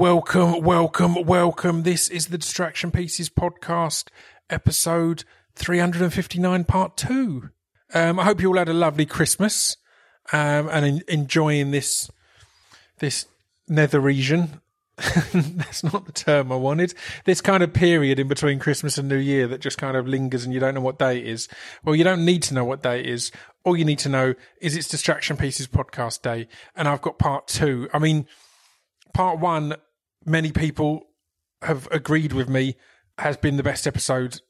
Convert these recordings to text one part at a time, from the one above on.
Welcome, welcome, welcome. This is the Distraction Pieces podcast, episode 359, part two. Um, I hope you all had a lovely Christmas um, and en- enjoying this this nether region. That's not the term I wanted. This kind of period in between Christmas and New Year that just kind of lingers and you don't know what day it is. Well, you don't need to know what day it is. All you need to know is it's Distraction Pieces podcast day. And I've got part two. I mean, part one, many people have agreed with me, has been the best episode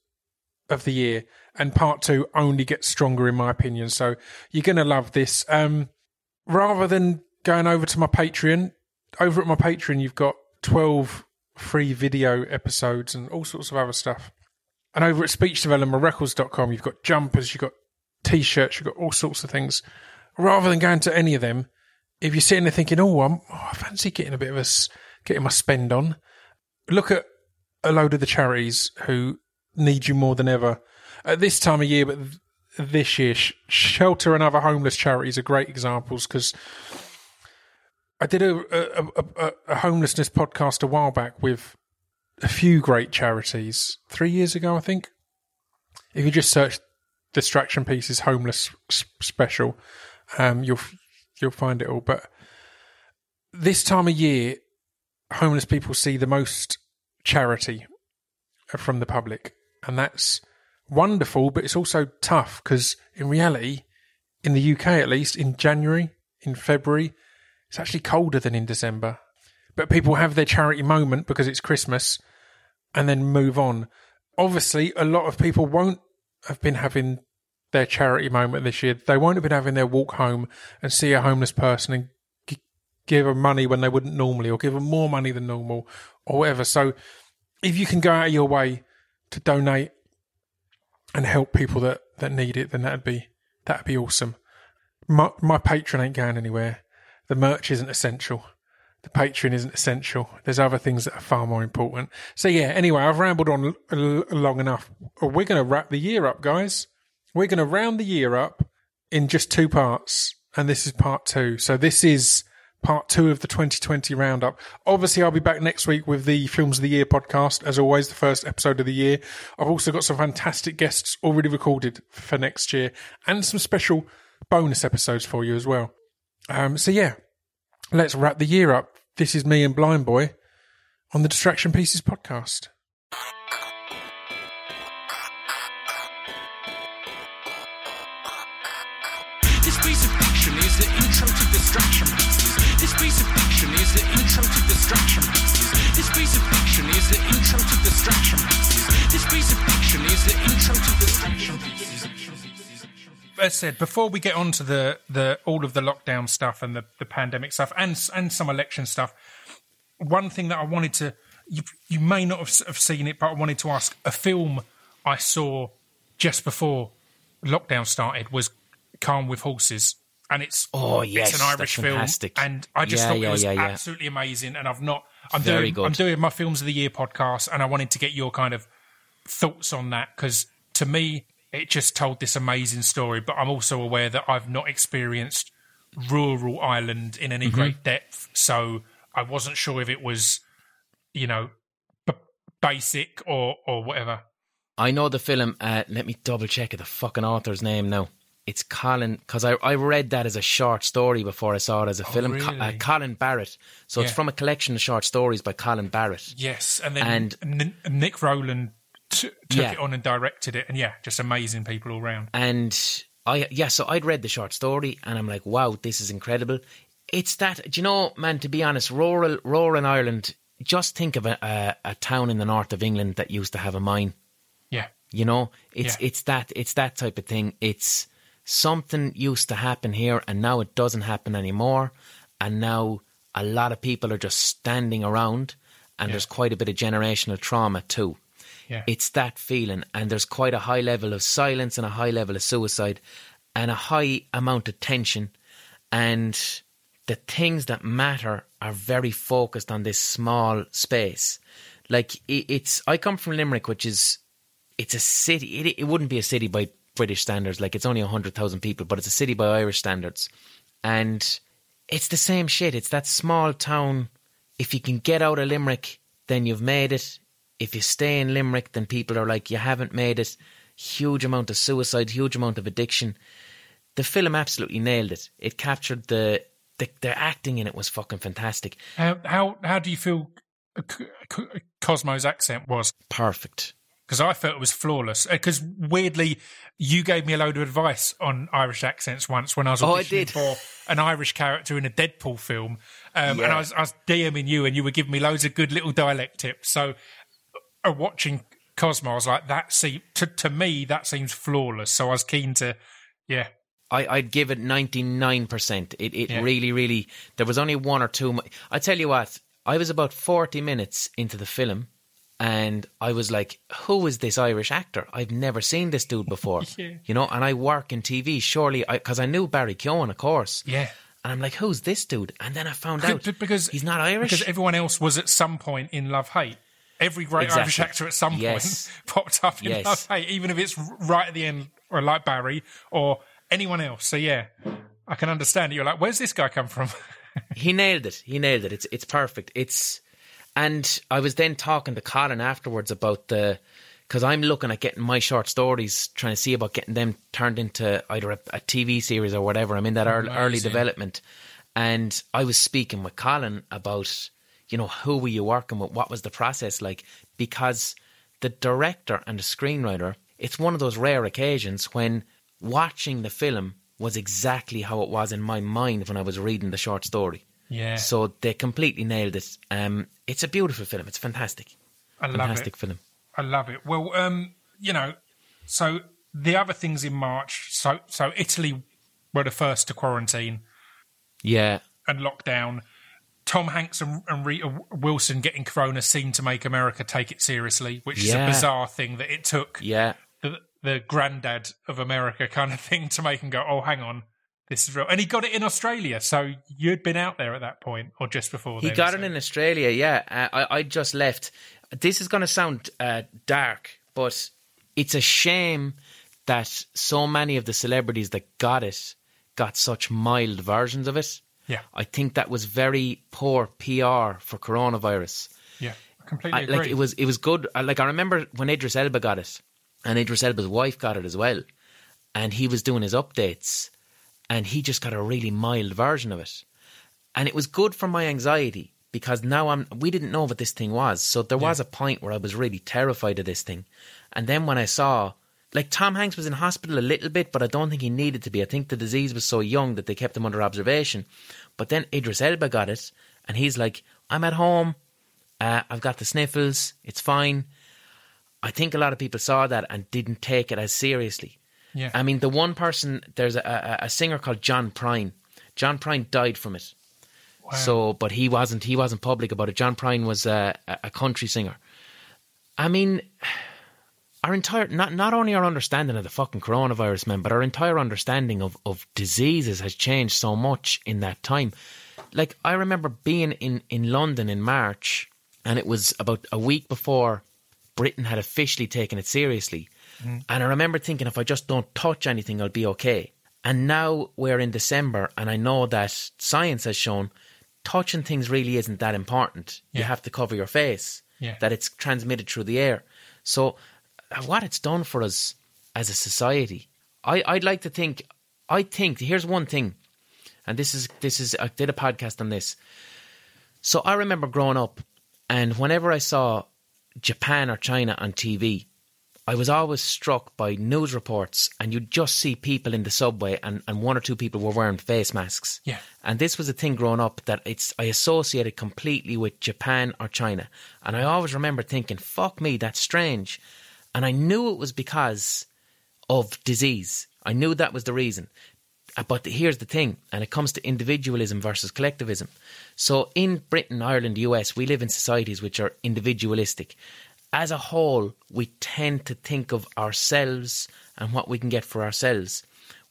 of the year. And part two only gets stronger, in my opinion. So you're going to love this. Um, rather than going over to my Patreon, over at my Patreon, you've got 12 free video episodes and all sorts of other stuff. And over at speechdevelopmentrecords.com, you've got jumpers, you've got t shirts, you've got all sorts of things. Rather than going to any of them, if you're sitting there thinking, oh, I'm, oh, I fancy getting a bit of a, getting my spend on, look at a load of the charities who need you more than ever at this time of year, but this year, Sh- Shelter and other homeless charities are great examples because I did a, a, a, a, a homelessness podcast a while back with a few great charities three years ago, I think. If you just search Distraction Pieces Homeless Special, um, you'll you'll find it all. But this time of year, homeless people see the most charity from the public, and that's wonderful. But it's also tough because in reality, in the UK at least, in January, in February, it's actually colder than in December. But people have their charity moment because it's Christmas and then move on. Obviously, a lot of people won't have been having their charity moment this year. They won't have been having their walk home and see a homeless person and give them money when they wouldn't normally, or give them more money than normal, or whatever. So, if you can go out of your way to donate and help people that, that need it, then that'd be that'd be awesome. My my Patreon ain't going anywhere. The merch isn't essential. The patron isn't essential. There's other things that are far more important. So yeah. Anyway, I've rambled on l- long enough. We're going to wrap the year up, guys. We're going to round the year up in just two parts, and this is part two. So this is part two of the 2020 roundup. Obviously, I'll be back next week with the Films of the Year podcast, as always, the first episode of the year. I've also got some fantastic guests already recorded for next year, and some special bonus episodes for you as well. Um, so yeah, let's wrap the year up. This is me and Blind Boy on the Distraction Pieces podcast. As said, before we get on to the, the all of the lockdown stuff and the, the pandemic stuff and and some election stuff, one thing that I wanted to you you may not have, have seen it, but I wanted to ask a film I saw just before lockdown started was Calm with Horses. And it's Oh, yes, it's an Irish film, fantastic. and I just Yeah, thought yeah, it was yeah, absolutely amazing. And I've not, I'm Very doing, I'm doing my films of the year podcast, and I wanted to get your kind of thoughts on that because to me it just told this amazing story but i'm also aware that i've not experienced rural ireland in any great depth so i wasn't sure if it was you know b- basic or or whatever I know the film. Uh, let me double check the fucking author's name now. It's Colin because I, I read that as a short story before I saw it as a film. Co- uh. Colin Barrett. So it's from a collection of short stories by Colin Barrett. yes and then And- N- nick rowland t- took Yeah. it on and directed it and yeah just amazing people all round And I yeah, so I'd read the short story and I'm like, wow, this is incredible. It's that do you know, man? To be honest, rural rural Ireland. Just think of a, a, a town in the north of England that used to have a mine. yeah You know, it's Yeah. it's that it's that type of thing. It's something used to happen here, and now it doesn't happen anymore. And now a lot of people are just standing around, and there's quite a bit of generational trauma too. Yeah It's that feeling, and there's quite a high level of silence and a high level of suicide, and a high amount of tension, and the things that matter are very focused on this small space. Like it's, I come from Limerick, which is, it's a city. It, it wouldn't be a city by British standards. Like it's only hundred thousand people, but it's a city by Irish standards, and it's the same shit. It's that small town if you can get out of Limerick, then you've made it. If you stay in Limerick, then people are like, you haven't made it. Huge amount of suicide, huge amount of addiction. The film absolutely nailed it. It captured the the, the acting in it was fucking fantastic. How how how do you feel Cosmo's accent was? Perfect. Because I felt it was flawless. Because weirdly, you gave me a load of advice on Irish accents once when I was Oh, I auditioning for an Irish character in a Deadpool film, um, and I was, I was DMing you, and you were giving me loads of good little dialect tips. So, uh, watching Cosmo, I was like, that seems to to me that seems flawless. So I was keen to, yeah, I, I'd give it 99%. It, it Yeah. really, really, there was only one or two. I tell you what, I was about 40 minutes into the film and I was like, who is this Irish actor? I've never seen this dude before. Yeah. You know, and I work in TV, surely, because I, knew Barry Keoghan, of course. yeah. And I'm like, who's this dude? And then I found out Because- because he's not Irish. Because everyone else was at some point in Love Hate. Every great Exactly. Irish actor at some Yes. point popped up in Yes. Love Hate, even if it's right at the end, or like Barry or anyone else. So yeah, I can understand it. You're like, where's this guy come from? he nailed it. He nailed it. It's it's perfect. It's and I was then talking to Colin afterwards about the because I'm looking at getting my short stories, trying to see about getting them turned into either a, a TV series or whatever. I'm in that early, early development, and I was speaking with Colin about you know who were you working with, what was the process like, because the director and the screenwriter, it's one of those rare occasions when watching the film was exactly how it was in my mind when I was reading the short story. Yeah. So they completely nailed it. Um, it's a beautiful film. It's fantastic. I love fantastic it. film. I love it. Well, um, you know, so the other things in March, so so Italy were the first to quarantine Yeah. and lock down. Tom Hanks and, and Rita Wilson getting corona seemed to make America take it seriously, which is a bizarre thing that it took Yeah. the, the granddad of America kind of thing to make him go, oh, hang on, this is real. And he got it in Australia, so you'd been out there at that point or just before. He then, got so- it in Australia, yeah. Uh, I, I just left. This is going to sound uh, dark, but it's a shame that so many of the celebrities that got it got such mild versions of it. Yeah, I think that was very poor PR for coronavirus. yeah, I completely I, agree. like it was, it was good. Like I remember when Idris Elba got it, and Idris Elba's wife got it as well, and he was doing his updates, and he just got a really mild version of it, and it was good for my anxiety because now I'm. We didn't know what this thing was, so there was a point where I was really terrified of this thing, and then when I saw. Like Tom Hanks was in hospital a little bit, but I don't think he needed to be. I think the disease was so young that they kept him under observation. But then Idris Elba got it, and he's like, "I'm at home. Uh, I've got the sniffles. It's fine. I think a lot of people saw that and didn't take it as seriously. Yeah. I mean, the one person, there's a, a, a singer called John Prine. John Prine died from it. Wow. So, but he wasn't, he wasn't public about it. John Prine was a, a a country singer. I mean, our entire, not, not only our understanding of the fucking coronavirus, man, but our entire understanding of, of diseases has changed so much in that time. Like, I remember being in, in London in March, and it was about a week before Britain had officially taken it seriously. Mm-hmm. And I remember thinking, if I just don't touch anything, I'll be okay. And now we're in December, and I know that science has shown touching things really isn't that important. You have to cover your face, Yeah. that it's transmitted through the air. So, what it's done for us as a society, I, I'd like to think. I think here's one thing, and this is this is I did a podcast on this. So I remember growing up, and whenever I saw Japan or China on TV, I was always struck by news reports, and you'd just see people in the subway, and, and one or two people were wearing face masks. Yeah. And this was a thing growing up that it's I associated completely with Japan or China. And I always remember thinking, fuck me, that's strange. And I knew it was because of disease. I knew that was the reason. Uh, But here's the thing, and it comes to individualism versus collectivism. So in Britain, Ireland, US, we live in societies which are individualistic. As a whole, we tend to think of ourselves and what we can get for ourselves.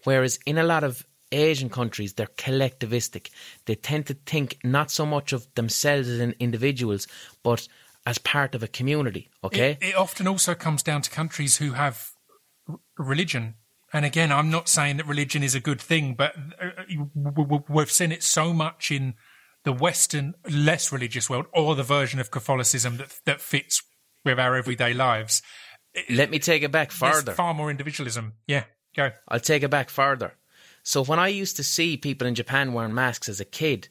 Whereas in a lot of Asian countries, they're collectivistic. They tend to think not so much of themselves as in individuals, but as part of a community. Okay? It, it often also comes down to countries who have r- religion. And again, I'm not saying that religion is a good thing, but uh, w- we've seen it so much in the Western, less religious world, or the version of Catholicism that that fits with our everyday lives. Let me take it back There's further. far more individualism. Yeah, go. I'll take it back further. So when I used to see people in Japan wearing masks as a kid,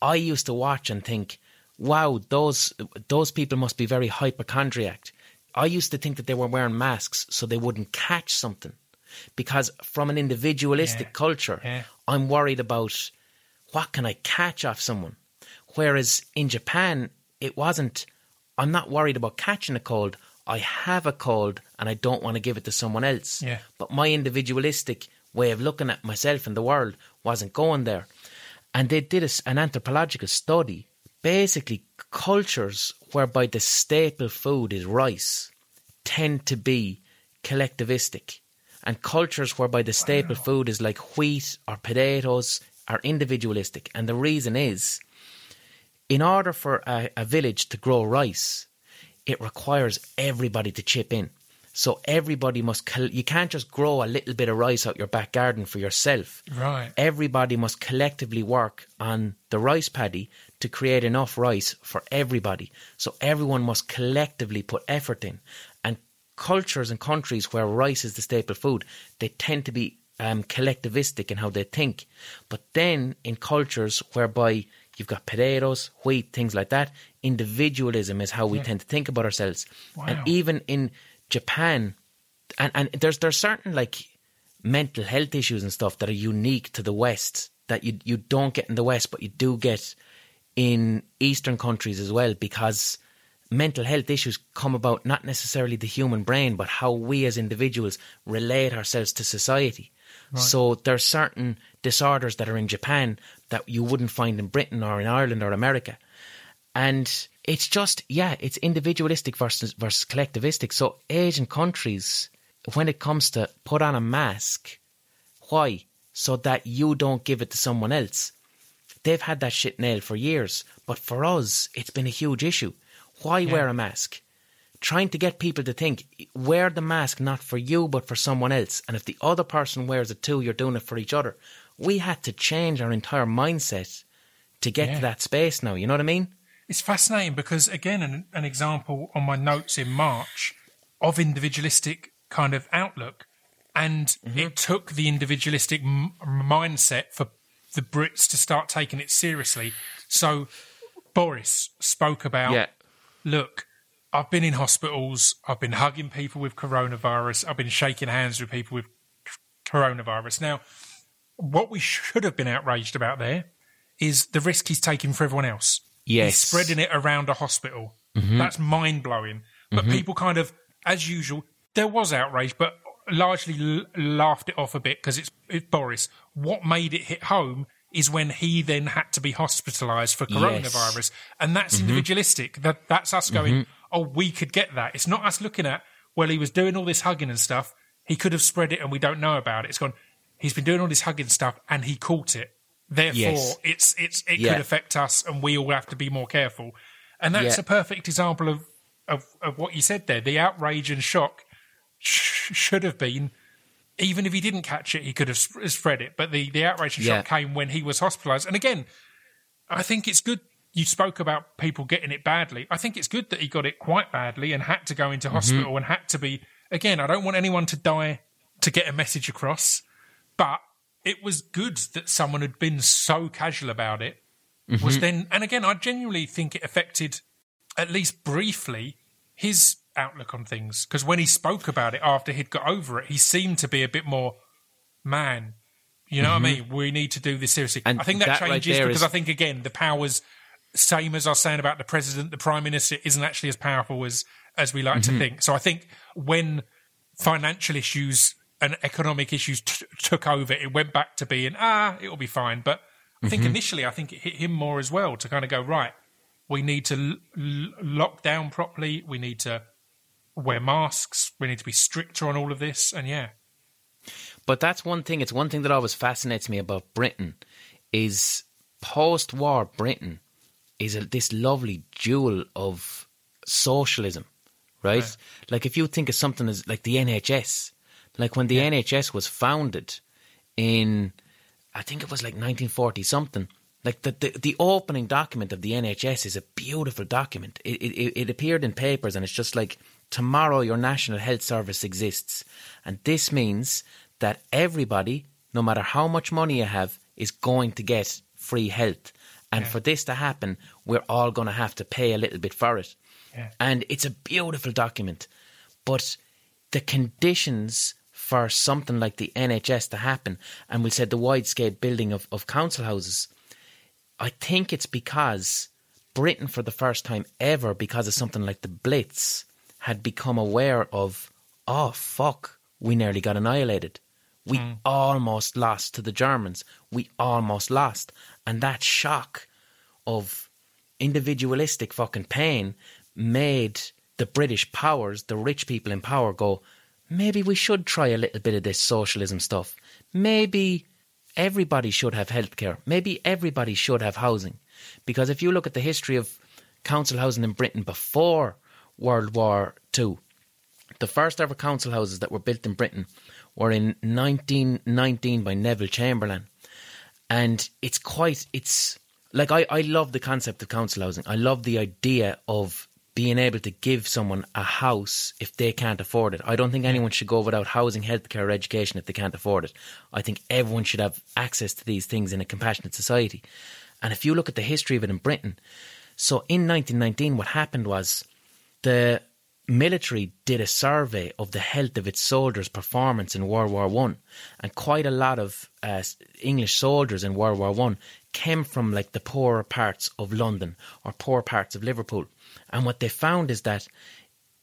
I used to watch and think, "Wow, those those people must be very hypochondriac." I used to think that they were wearing masks so they wouldn't catch something, because from an individualistic Yeah. culture, Yeah. I'm worried about what can I catch off someone. Whereas in Japan, it wasn't. I'm not worried about catching a cold. I have a cold and I don't want to give it to someone else. Yeah. But my individualistic way of looking at myself and the world wasn't going there. And they did a an anthropological study. Basically, cultures whereby the staple food is rice tend to be collectivistic. And cultures whereby the staple food is like wheat or potatoes are individualistic. And the reason is in order for a, a village to grow rice, it requires everybody to chip in. So everybody must, col- you can't just grow a little bit of rice out your back garden for yourself. Right. Everybody must collectively work on the rice paddy to create enough rice for everybody. So everyone must collectively put effort in. And cultures and countries where rice is the staple food, they tend to be um, collectivistic in how they think. But then in cultures whereby you've got potatoes, wheat, things like that, individualism is how we tend to think about ourselves. Wow. And even in Japan, and, and there's there's certain like mental health issues and stuff that are unique to the West that you you don't get in the West, but you do get in Eastern countries as well because mental health issues come about not necessarily the human brain, but how we as individuals relate ourselves to society. So there's certain disorders that are in Japan that you wouldn't find in Britain or in Ireland or America. And it's just, yeah, it's individualistic versus versus collectivistic. So Asian countries, when it comes to put on a mask, why? So that you don't give it to someone else. They've had that shit nailed for years. But for us, it's been a huge issue. Why wear a mask? Trying to get people to think, wear the mask not for you, but for someone else. And if the other person wears it too, you're doing it for each other. We had to change our entire mindset to get Yeah. to that space now. You know what I mean? It's fascinating because, again, an, an example on my notes in March of individualistic kind of outlook. And mm-hmm. it took the individualistic m- mindset for the Brits to start taking it seriously. So Boris spoke about look, I've been in hospitals, I've been hugging people with coronavirus, I've been shaking hands with people with coronavirus. Now, what we should have been outraged about there is the risk he's taking for everyone else. Yes. He's spreading it around a hospital. Mm-hmm. That's mind blowing. But mm-hmm. people kind of, as usual, there was outrage, but largely l- laughed it off a bit because it's, it's Boris. What made it hit home is when he then had to be hospitalised for coronavirus, and that's mm-hmm. individualistic. That that's us going, mm-hmm. oh, we could get that. It's not us looking at well, he was doing all this hugging and stuff. He could have spread it, and we don't know about it. It's gone. He's been doing all this hugging stuff, and he caught it. Therefore, Yes. it's it's it Yeah. could affect us, and we all have to be more careful. And that's Yeah. a perfect example of, of of what you said there. The outrage and shock sh- should have been, even if he didn't catch it, he could have sp- uh, spread it. But the the outrage and shock came when he was hospitalised. And again, I think it's good. You spoke about people getting it badly. I think it's good that he got it quite badly and had to go into mm-hmm. hospital and had to be. Again, I don't want anyone to die to get a message across, but it was good that someone had been so casual about it. Was mm-hmm. then, and again, I genuinely think it affected, at least briefly, his outlook on things. Because when he spoke about it after he'd got over it, he seemed to be a bit more, man, you know what I mm-hmm. mean? We need to do this seriously. And I think that, that changes there because is- I think, again, the powers, same as I was saying about the president, the prime minister isn't actually as powerful as, as we like to mm-hmm. think. So I think when financial issues and economic issues t- took over, it went back to being, ah, it'll be fine. But I think mm-hmm. initially, I think it hit him more as well to kind of go, right, we need to l- l- lock down properly. We need to wear masks. We need to be stricter on all of this. And yeah, But that's one thing. It's one thing that always fascinates me about Britain is post-war Britain is a, this lovely jewel of socialism, right? Like if you think of something as like the NHS, like when the NHS was founded in, I think it was like 1940 something. Like the, the, the opening document of the NHS is a beautiful document. It, it, it appeared in papers and it's just like, tomorrow your National Health Service exists. And this means that everybody, no matter how much money you have, is going to get free health. And for this to happen, we're all going to have to pay a little bit for it. Yeah. And it's a beautiful document. But the conditions for something like the NHS to happen, and we said the wide scale building of, of council houses, I think it's because Britain, for the first time ever, because of something like the Blitz, had become aware of, oh, fuck, we nearly got annihilated. We hmm. almost lost to the Germans. We almost lost. And that shock of individualistic fucking pain made the British powers, the rich people in power, go, maybe we should try a little bit of this socialism stuff. Maybe everybody should have healthcare. Maybe everybody should have housing. Because if you look at the history of council housing in Britain before World War Two, the first ever council houses that were built in Britain were in 1919 by Neville Chamberlain. And it's quite, it's like I, I love the concept of council housing. I love the idea of being able to give someone a house if they can't afford it. I don't think anyone should go without housing, healthcare, or education if they can't afford it. I think everyone should have access to these things in a compassionate society. And if you look at the history of it in Britain, so in 1919, what happened was the military did a survey of the health of its soldiers' performance in World War One, and quite a lot of uh, English soldiers in World War One came from like the poorer parts of London or poor parts of Liverpool. And what they found is that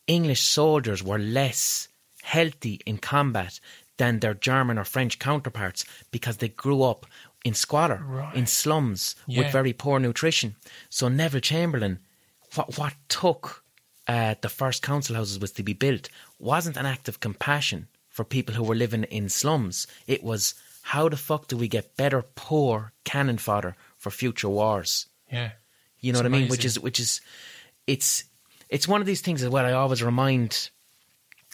English soldiers were less healthy in combat than their German or French counterparts because they grew up in squalor, Right. in slums Yeah. with very poor nutrition. So Neville Chamberlain, what what took uh, the first council houses was to be built wasn't an act of compassion for people who were living in slums. It was how the fuck do we get better poor cannon fodder for future wars? Yeah. You know It's what I mean? Which is which is it's it's one of these things as well. I always remind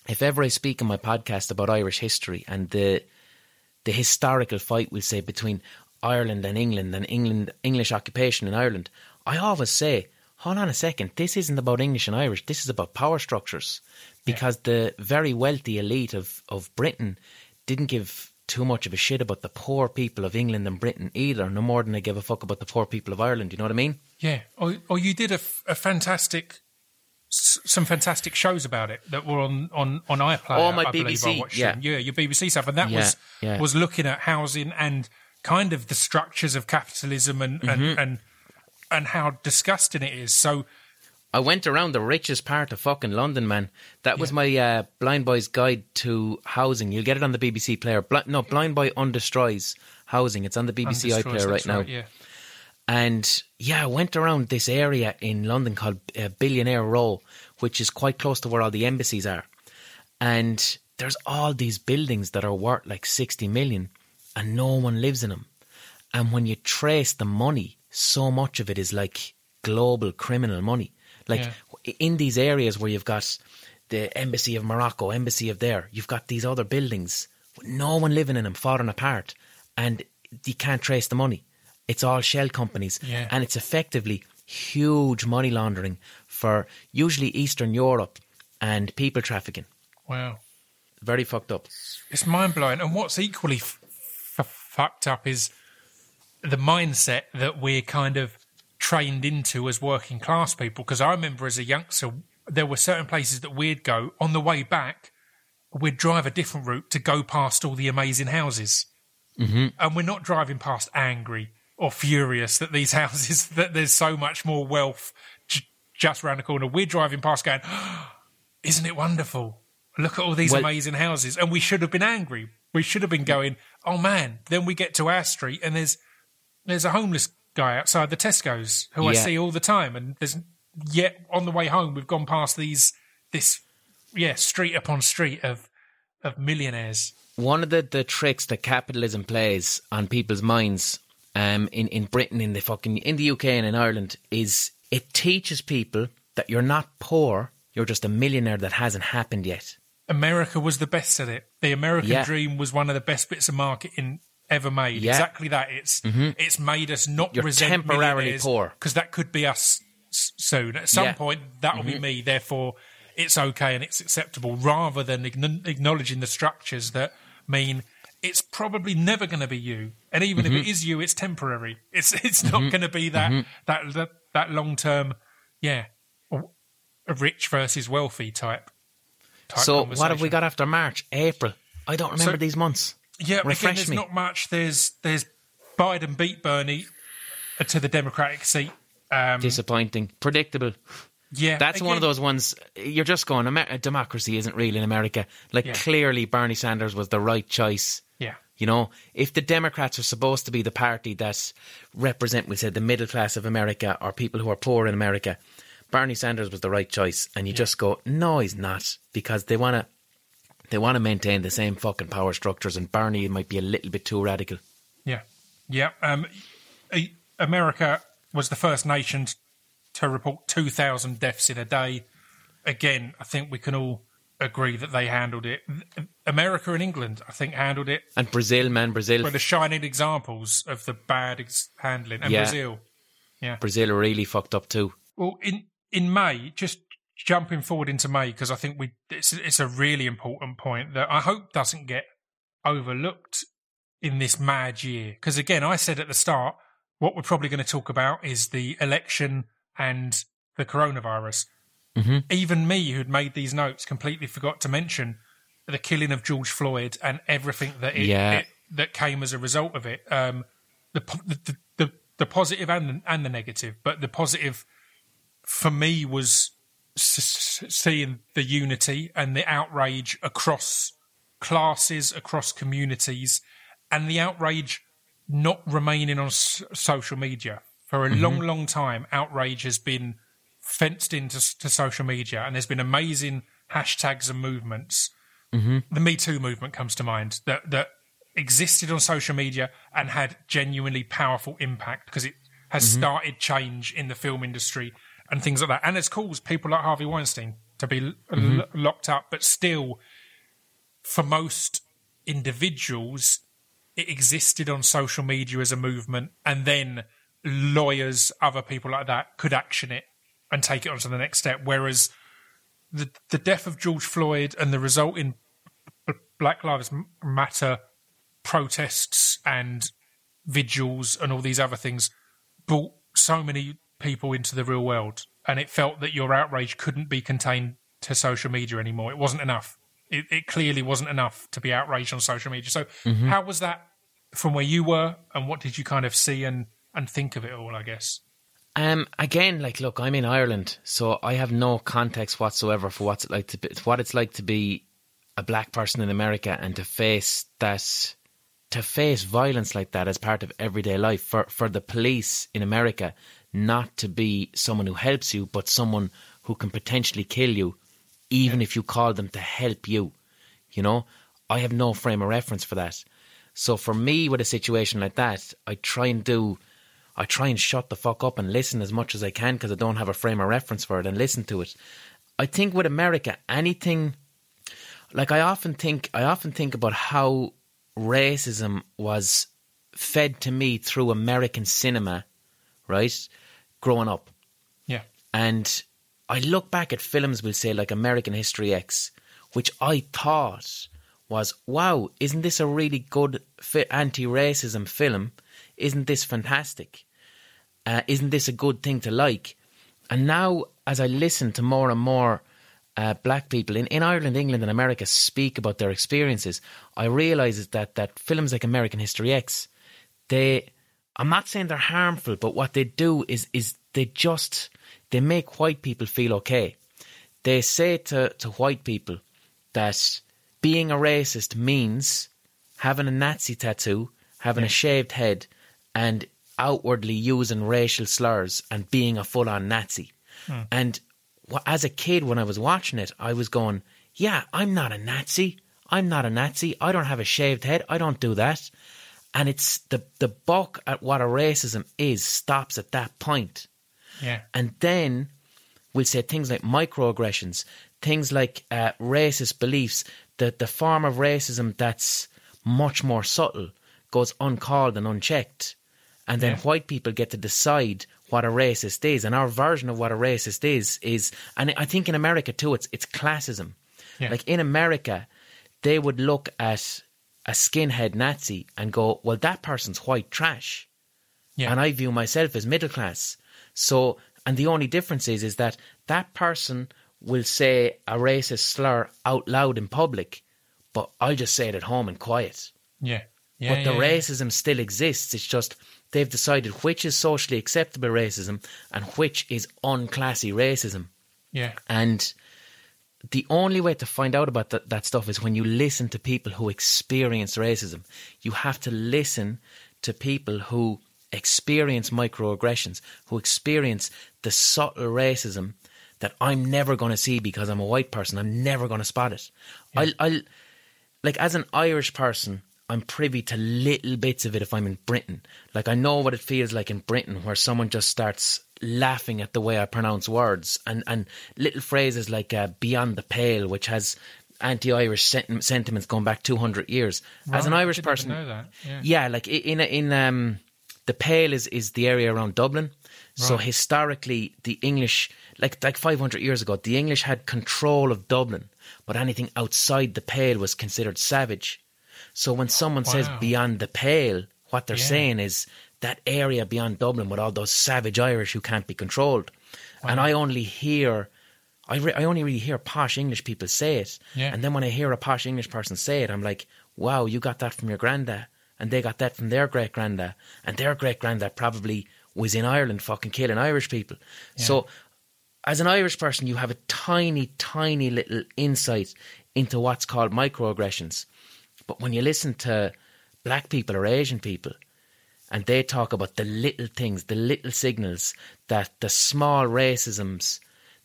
if ever I speak in my podcast about Irish history and the the historical fight we'll say between Ireland and England and England English occupation in Ireland, I always say, hold on a second, this isn't about English and Irish, this is about power structures. Because the very wealthy elite of, of Britain didn't give too much of a shit about the poor people of England and Britain either, no more than they give a fuck about the poor people of Ireland, you know what I mean? Yeah. Or, or you did a, f- a fantastic, some fantastic shows about it that were on on on iPlayer. Oh, my I BBC, yeah. yeah, your BBC stuff, and that Yeah, was yeah. was looking at housing and kind of the structures of capitalism and Mm-hmm. and, and and how disgusting it is. So I went around the richest part of fucking London, man. That was my uh, Blind Boy's Guide to Housing. You'll get it on the BBC player. Bli- no, Blind Boy Undestroys Housing. It's on the BBC iPlayer right now. Yeah. And yeah, I went around this area in London called uh, Billionaire Row, which is quite close to where all the embassies are. And there's all these buildings that are worth like 60 million and no one lives in them. And when you trace the money, so much of it is like global criminal money. Like Yeah. in these areas where you've got the embassy of Morocco, embassy of there, you've got these other buildings with no one living in them, falling apart, and you can't trace the money. It's all shell companies, Yeah. and it's effectively huge money laundering for usually Eastern Europe and people trafficking. Wow. Very fucked up. It's mind blowing. And what's equally f- f- fucked up is the mindset that we're kind of trained into as working class people. Because I remember as a youngster, there were certain places that we'd go on the way back, we'd drive a different route to go past all the amazing houses. Mm-hmm. And we're not driving past angry or furious that these houses, that there's so much more wealth j- just around the corner. We're driving past going, isn't it wonderful? Look at all these Well- amazing houses. And we should have been angry. We should have been going, oh man. Then we get to our street and there's there's a homeless guy outside the Tesco's who I see all the time. And there's yet on the way home we've gone past these this yeah street upon street of of millionaires. one of the, the tricks that capitalism plays on people's minds um, in, in Britain, in the fucking in the UK and in Ireland is it teaches people that you're not poor, you're just a millionaire that hasn't happened yet. America was the best at it. The American Yeah. dream was one of the best bits of marketing ever made. Yeah. Exactly that. It's mm-hmm. it's made us not You're resent temporarily poor. because that could be us soon. At some Yeah. point, that will be mm-hmm. me. Therefore, it's okay and it's acceptable. Rather than ign- acknowledging the structures that mean it's probably never going to be you. And even if it mm-hmm. is you, it's temporary. It's it's not going to be that that that, that long term. Yeah, rich versus wealthy type. type So what have we got after March? April. I don't remember So- these months. Yeah, again, there's me. not much. There's there's Biden beat Bernie to the Democratic seat. Um, Disappointing. Predictable. yeah, That's one of those ones. You're just going. Amer- democracy isn't real in America. Like Yeah. clearly, Bernie Sanders was the right choice. Yeah, You know, if the Democrats are supposed to be the party that represent, we said, the middle class of America or people who are poor in America, Bernie Sanders was the right choice. And you just go, no, he's not, because they want to. They want to maintain the same fucking power structures, and Bernie might be a little bit too radical. yeah, yeah. Um, America was the first nation to report 2,000 deaths in a day. Again, I think we can all agree that they handled it. America and England, I think, handled it. And Brazil, man, Brazil, Were the shining examples of the bad ex- handling, and Yeah. Brazil. Yeah. Brazil really fucked up too. Well, in in May, just jumping forward into May because I think we it's it's a really important point that I hope doesn't get overlooked in this mad year. Because again, I said at the start, what we're probably going to talk about is the election and the coronavirus. Mm-hmm. Even me, who'd made these notes, completely forgot to mention the killing of George Floyd and everything that it, Yeah. it that came as a result of it. Um, the, the the the positive and the, and the negative, but the positive for me was s- seeing the unity and the outrage across classes, across communities, and the outrage not remaining on s- social media for a long, mm-hmm. long time. Outrage has been fenced into s- to social media, and there's been amazing hashtags and movements. Mm-hmm. The Me Too movement comes to mind that that existed on social media and had genuinely powerful impact because it has mm-hmm. started change in the film industry and things like that, and it's caused people like Harvey Weinstein to be l- l- mm-hmm. locked up. But still, for most individuals, it existed on social media as a movement, and then lawyers, other people like that, could action it and take it on to the next step. Whereas the the death of George Floyd and the resulting Black Lives Matter protests and vigils and all these other things brought so many people into the real world, and it felt that your outrage couldn't be contained to social media anymore. It wasn't enough. It, it clearly wasn't enough to be outraged on social media. So, how was that from where you were, and what did you kind of see and and think of it all? I guess. Um, again, like, look, I'm in Ireland, so I have no context whatsoever for what's it like to be, what it's like to be a black person in America and to face that, to face violence like that as part of everyday life. For for the police in America not to be someone who helps you, but someone who can potentially kill you, even if you call them to help you. You know, I have no frame of reference for that. So for me, with a situation like that, I try and do. I try and shut the fuck up and listen as much as I can because I don't have a frame of reference for it and listen to it. I think with America, anything like I often think I often think about how racism was fed to me through American cinema, right? Growing up. Yeah. And I look back at films, we'll say, like American History X, which I thought was, wow, isn't this a really good anti racism film? Isn't this fantastic? Uh, isn't this a good thing to like? And now, as I listen to more and more uh, black people in, in Ireland, England, and America speak about their experiences, I realise that, that films like American History X, they, I'm not saying they're harmful, but what they do is, is they just, they make white people feel okay. They say to, to white people that being a racist means having a Nazi tattoo, having a shaved head, and outwardly using racial slurs and being a full on Nazi. Hmm. And as a kid, when I was watching it, I was going, Yeah, I'm not a Nazi. I'm not a Nazi. I don't have a shaved head. I don't do that. And it's the, the buck at what a racism is stops at that point. Yeah. And then we'll say things like microaggressions, things like uh, racist beliefs, the, the form of racism that's much more subtle goes uncalled and unchecked. And then Yeah. white people get to decide what a racist is. And our version of what a racist is is and I think in America too it's it's classism. Yeah. Like in America, they would look at a skinhead Nazi and go, Well, that person's white trash Yeah. and I view myself as middle class. So, and the only difference is, is that that person will say a racist slur out loud in public, but I'll just say it at home and quiet. yeah. Yeah. but the yeah, yeah. racism still exists. It's just they've decided which is socially acceptable racism and which is unclassy racism. Yeah. And the only way to find out about that, that stuff is when you listen to people who experience racism. You have to listen to people who experience microaggressions, who experience the subtle racism that I'm never going to see because I'm a white person. I'm never going to spot it. I'll, I'll, like, as an Irish person, I'm privy to little bits of it if I'm in Britain. Like, I know what it feels like in Britain where someone just starts laughing at the way I pronounce words and, and little phrases like uh, beyond the pale, which has anti Irish senti- sentiments going back 200 years. as an Right, Irish person, know that, yeah. yeah, like in in um, the Pale is is the area around Dublin. So historically, the English, like like 500 years ago, the English had control of Dublin, but anything outside the Pale was considered savage. So when someone says beyond the Pale, what they're Yeah. saying is that area beyond Dublin with all those savage Irish who can't be controlled. And I only hear. I, re- I only really hear posh English people say it. Yeah. And then when I hear a posh English person say it, I'm like, wow, you got that from your granddad. And they got that from their great granddad. And their great granddad probably was in Ireland fucking killing Irish people. So, as an Irish person, you have a tiny, tiny little insight into what's called microaggressions. But when you listen to black people or Asian people, and they talk about the little things, the little signals that the small racisms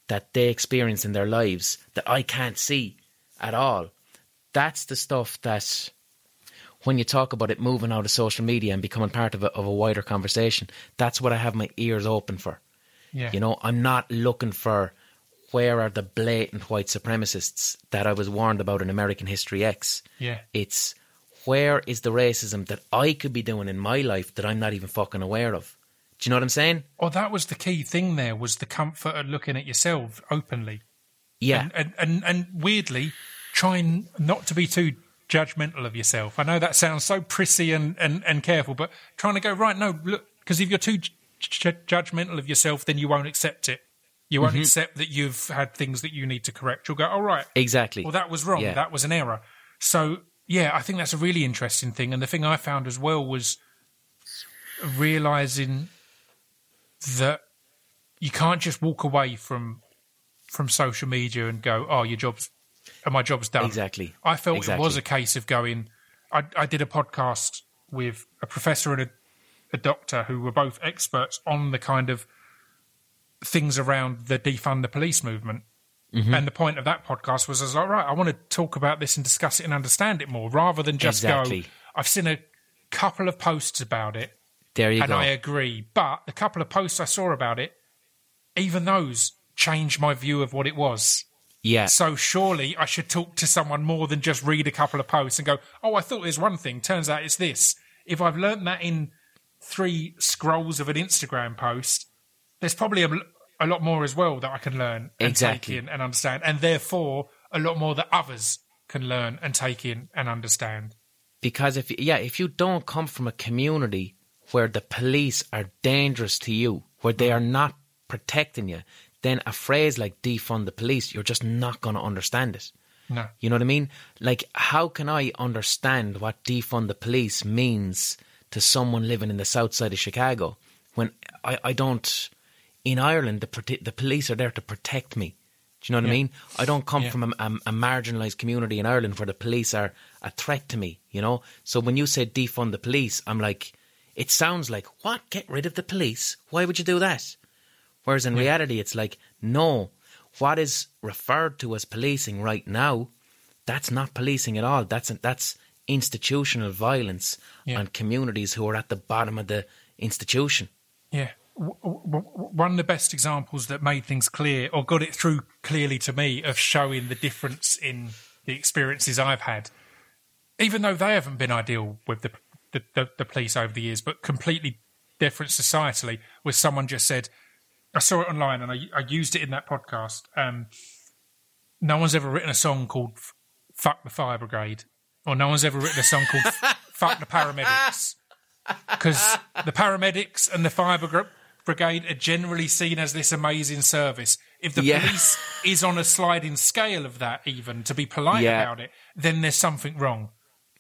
that they experience in their lives that I can't see at all. That's the stuff that when you talk about it moving out of social media and becoming part of a, of a wider conversation, that's what I have my ears open for. Yeah. You know, I'm not looking for where are the blatant white supremacists that I was warned about in American History X. Yeah. It's where is the racism that I could be doing in my life that I'm not even fucking aware of. Do you know what I'm saying? Oh, that was the key thing there was the comfort of looking at yourself openly. Yeah. And, and, and, and weirdly, trying not to be too judgmental of yourself. I know that sounds so prissy and, and, and careful, but trying to go, right, no, look, because if you're too j- j- judgmental of yourself, then you won't accept it. You Mm-hmm. won't accept that you've had things that you need to correct. You'll go, all right, exactly. well, that was wrong. Yeah. That was an error. So, yeah, I think that's a really interesting thing. And the thing I found as well was realizing that you can't just walk away from from social media and go, "Oh, your job's, and my job's done." Exactly. I felt it was a case of going. I, I did a podcast with a professor and a, a doctor who were both experts on the kind of things around the defund the police movement. Mm-hmm. And the point of that podcast was, I was like, right, I want to talk about this and discuss it and understand it more, rather than just Exactly. go. I've seen a couple of posts about it, there you go. and go. I agree. But the couple of posts I saw about it, even those changed my view of what it was. yeah. So surely I should talk to someone more than just read a couple of posts and go, "Oh, I thought there's one thing. Turns out it's this." If I've learned that in three scrolls of an Instagram post, there's probably a, a lot more as well that I can learn and Exactly. take in and understand, and therefore a lot more that others can learn and take in and understand. because if yeah, if you don't come from a community where the police are dangerous to you, where they are not protecting you, then a phrase like defund the police, you're just not going to understand it. No, You know what I mean? Like, how can I understand what defund the police means to someone living in the south side of Chicago when I, I don't? In Ireland, the the police are there to protect me. Do you know what I mean? I don't come Yeah. from a, a, a marginalised community in Ireland where the police are a threat to me. You know, so when you say defund the police, I'm like, it sounds like what? Get rid of the police? Why would you do that? Whereas in reality, it's like, no, what is referred to as policing right now, that's not policing at all. That's that's institutional violence Yeah. on communities who are at the bottom of the institution. Yeah. One of the best examples that made things clear or got it through clearly to me of showing the difference in the experiences I've had, even though they haven't been ideal with the the, the, the police over the years, but completely different societally. Was someone just said, I saw it online and I, I used it in that podcast. Um, no one's ever written a song called "Fuck the Fire Brigade," or no one's ever written a song called "Fuck the Paramedics," because the paramedics and the fire brigade are generally seen as this amazing service. If the Yeah. police is on a sliding scale of that, even to be polite Yeah. about it, then there's something wrong.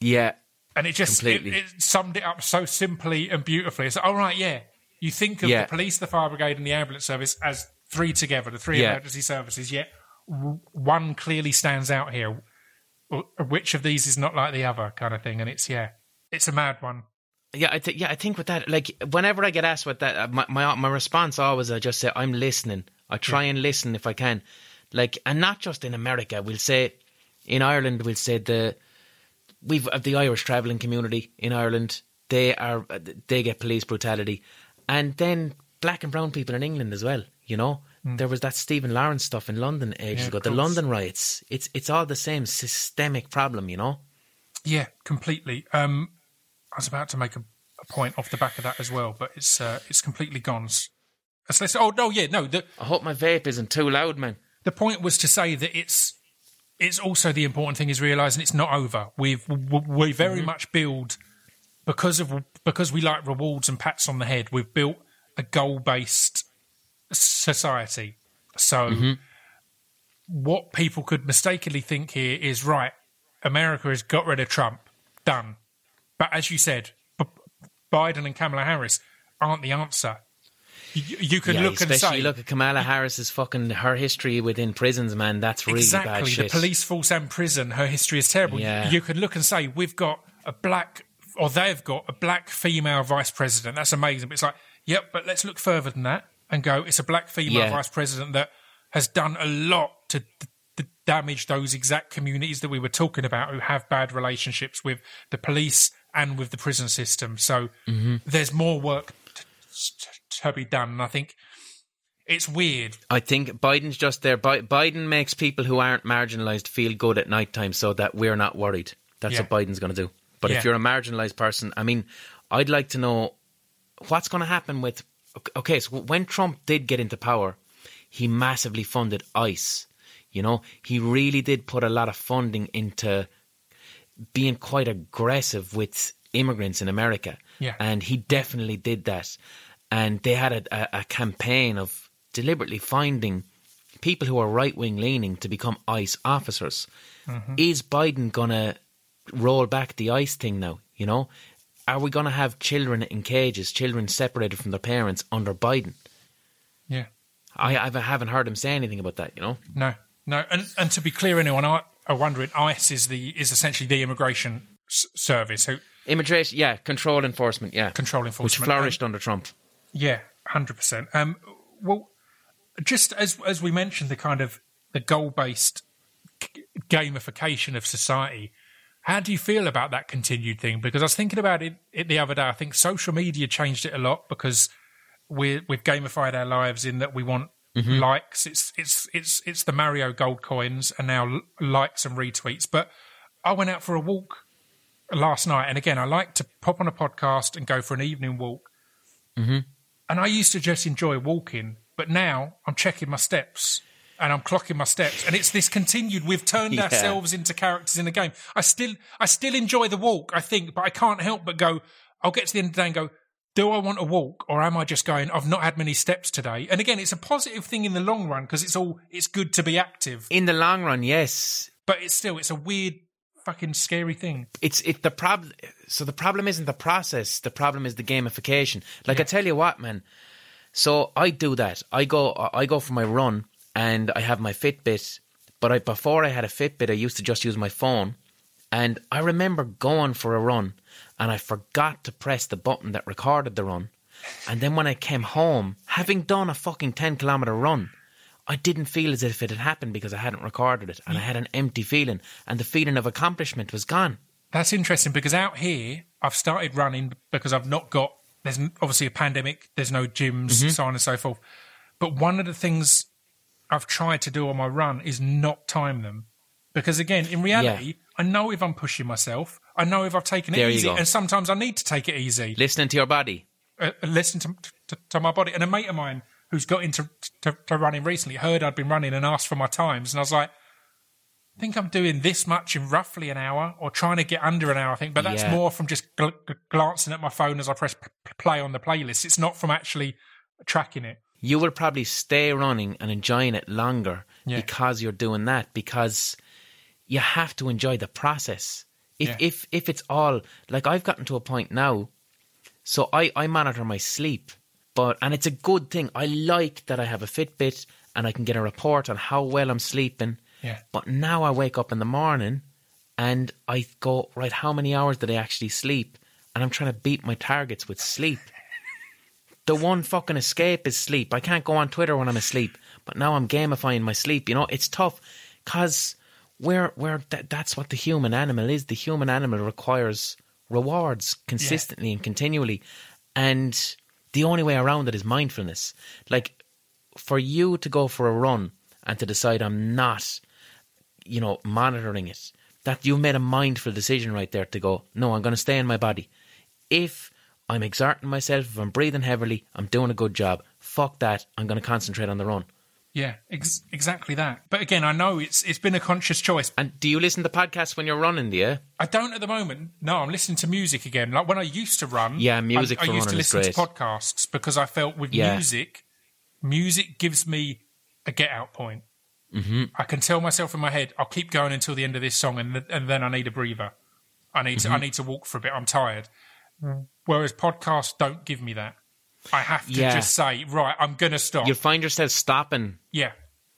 Yeah, And it just it, it summed it up so simply and beautifully. It's like, all right, yeah. You think of Yeah. the police, the fire brigade, and the ambulance service as three together, the three emergency services. Yet w- one clearly stands out here. Which of these is not like the other, kind of thing. And it's yeah, it's a mad one. Yeah, I think yeah, I think with that, like whenever I get asked what that, uh, my my, my response always I just say I'm listening. I try and listen if I can, like, and not just in America. We'll say in Ireland, we'll say the we've uh, the Irish traveling community in Ireland. They are uh, they get police brutality, and then black and brown people in England as well. You know, there was that Stephen Lawrence stuff in London ages. Yeah, ago. The. London riots. It's it's all the same systemic problem. You know. Yeah, completely. Um, I was about to make a, a point off the back of that as well, but it's uh, it's completely gone. So let's- oh no, yeah, no. The, I hope my vape isn't too loud, man. the point was to say that it's it's also the important thing is realizing it's not over. We've we very much build because of because we like rewards and pats on the head. We've built a goal based society. So what people could mistakenly think here is right. America has got rid of Trump, done. But as you said, B- Biden and Kamala Harris aren't the answer. You, you can yeah, look and say look at Kamala Harris's fucking her history within prisons, man. That's really bad exactly shit. the police force and prison her history is terrible Yeah. you can look and say we've got a black or they've got a black female vice president that's amazing but it's like yep but let's look further than that and go it's a black female Yeah. vice president that has done a lot to, to damage those exact communities that we were talking about who have bad relationships with the police and with the prison system so Mm-hmm. there's more work to, to be done and i think it's weird I think Biden's just there. Bi- Biden makes people who aren't marginalised feel good at night time so that we're not worried. That's Yeah. what Biden's going to do. But Yeah. if you're a marginalised person, I mean, I'd like to know what's going to happen with. Okay, so when Trump did get into power, he massively funded ICE. You know, he really did put a lot of funding into being quite aggressive with immigrants in America. Yeah. And he definitely did that. And they had a, a, campaign of deliberately finding people who are right wing leaning to become ICE officers. Mm-hmm. Is Biden going to roll back the ICE thing now? You know? Are we going to have children in cages, children separated from their parents under Biden? yeah I, I haven't heard him say anything about that, you know? No, no, and and to be clear, anyone I are wondering, ICE is the is essentially the immigration s- service who Immigration, yeah, control enforcement, yeah. control enforcement, Which flourished under Trump. Yeah, hundred percent. Um, well, just as as we mentioned, the kind of the goal based gamification of society. How do you feel about that continued thing? Because I was thinking about it, it the other day. I think social media changed it a lot because we we've gamified our lives in that we want Mm-hmm. likes. It's it's it's it's the Mario gold coins and now l- likes and retweets. But I went out for a walk last night, and again, I like to pop on a podcast and go for an evening walk. Mm-hmm. And I used to just enjoy walking, but now I'm checking my steps and I'm clocking my steps, and it's this continued. We've turned Yeah. ourselves into characters in the game. I still, I still enjoy the walk, I think, but I can't help but go. I'll get to the end of the day and go. Do I want to walk, or am I just going? I've not had many steps today. And again, it's a positive thing in the long run because it's all it's good to be active, In the long run, yes. but it's still it's a weird, fucking scary thing. It's it the problem. So the problem isn't the process. The problem is the gamification. Like I tell you what, man. So I do that. I go I go for my run and I have my Fitbit. But I, before I had a Fitbit, I used to just use my phone. And I remember going for a run and I forgot to press the button that recorded the run. And then when I came home, having done a fucking 10 kilometer run, I didn't feel as if it had happened because I hadn't recorded it. And I had an empty feeling. And the feeling of accomplishment was gone. That's interesting because out here, I've started running because I've not got. There's obviously a pandemic. There's no gyms, Mm-hmm. so on and so forth. But one of the things I've tried to do on my run is not time them, because again, in reality, I know if I'm pushing myself. I know if I've taken it There easy, and sometimes I need to take it easy. Listening to your body. uh, listen to, to to my body. And a mate of mine who's got into to, to running recently heard I'd been running and asked for my times, and I was like, I think I'm doing this much in roughly an hour, or trying to get under an hour. I think, but that's Yeah. more from just gl- gl- glancing at my phone as I press p- play on the playlist. It's not from actually tracking it. you will probably stay running and enjoying it longer Yeah. because you're doing that because you have to enjoy the process. If Yeah. if if it's all like I've gotten to a point now, so I I monitor my sleep, but and it's a good thing. I like that I have a Fitbit and I can get a report on how well I'm sleeping. Yeah. But now I wake up in the morning and I go right. How many hours did I actually sleep? And I'm trying to beat my targets with sleep the one fucking escape is sleep. I can't go on Twitter when I'm asleep, but now I'm gamifying my sleep. You know, it's tough because we're, we're, that, that's what the human animal is. The human animal requires rewards consistently and continually. And the only way around it is mindfulness. Like for you to go for a run and to decide I'm not, you know, monitoring it, that you've made a mindful decision right there to go, no, I'm going to stay in my body. If I'm exerting myself, if I'm breathing heavily, I'm doing a good job. Fuck that. I'm going to concentrate on the run. Yeah, ex- exactly that. But again, I know it's it's been a conscious choice. And do you listen to podcasts when you're running, do you? I don't at the moment. No, I'm listening to music again. Like when I used to run. Yeah, music I, I used to listen to podcasts because I felt with Yeah. music, music gives me a get out point. Mm-hmm. I can tell myself in my head, I'll keep going until the end of this song, and th- and then I need a breather. I need Mm-hmm. to I need to walk for a bit. I'm tired. Whereas podcasts don't give me that. I have to Yeah. just say, right, I'm gonna stop. You'll find yourself stopping. yeah,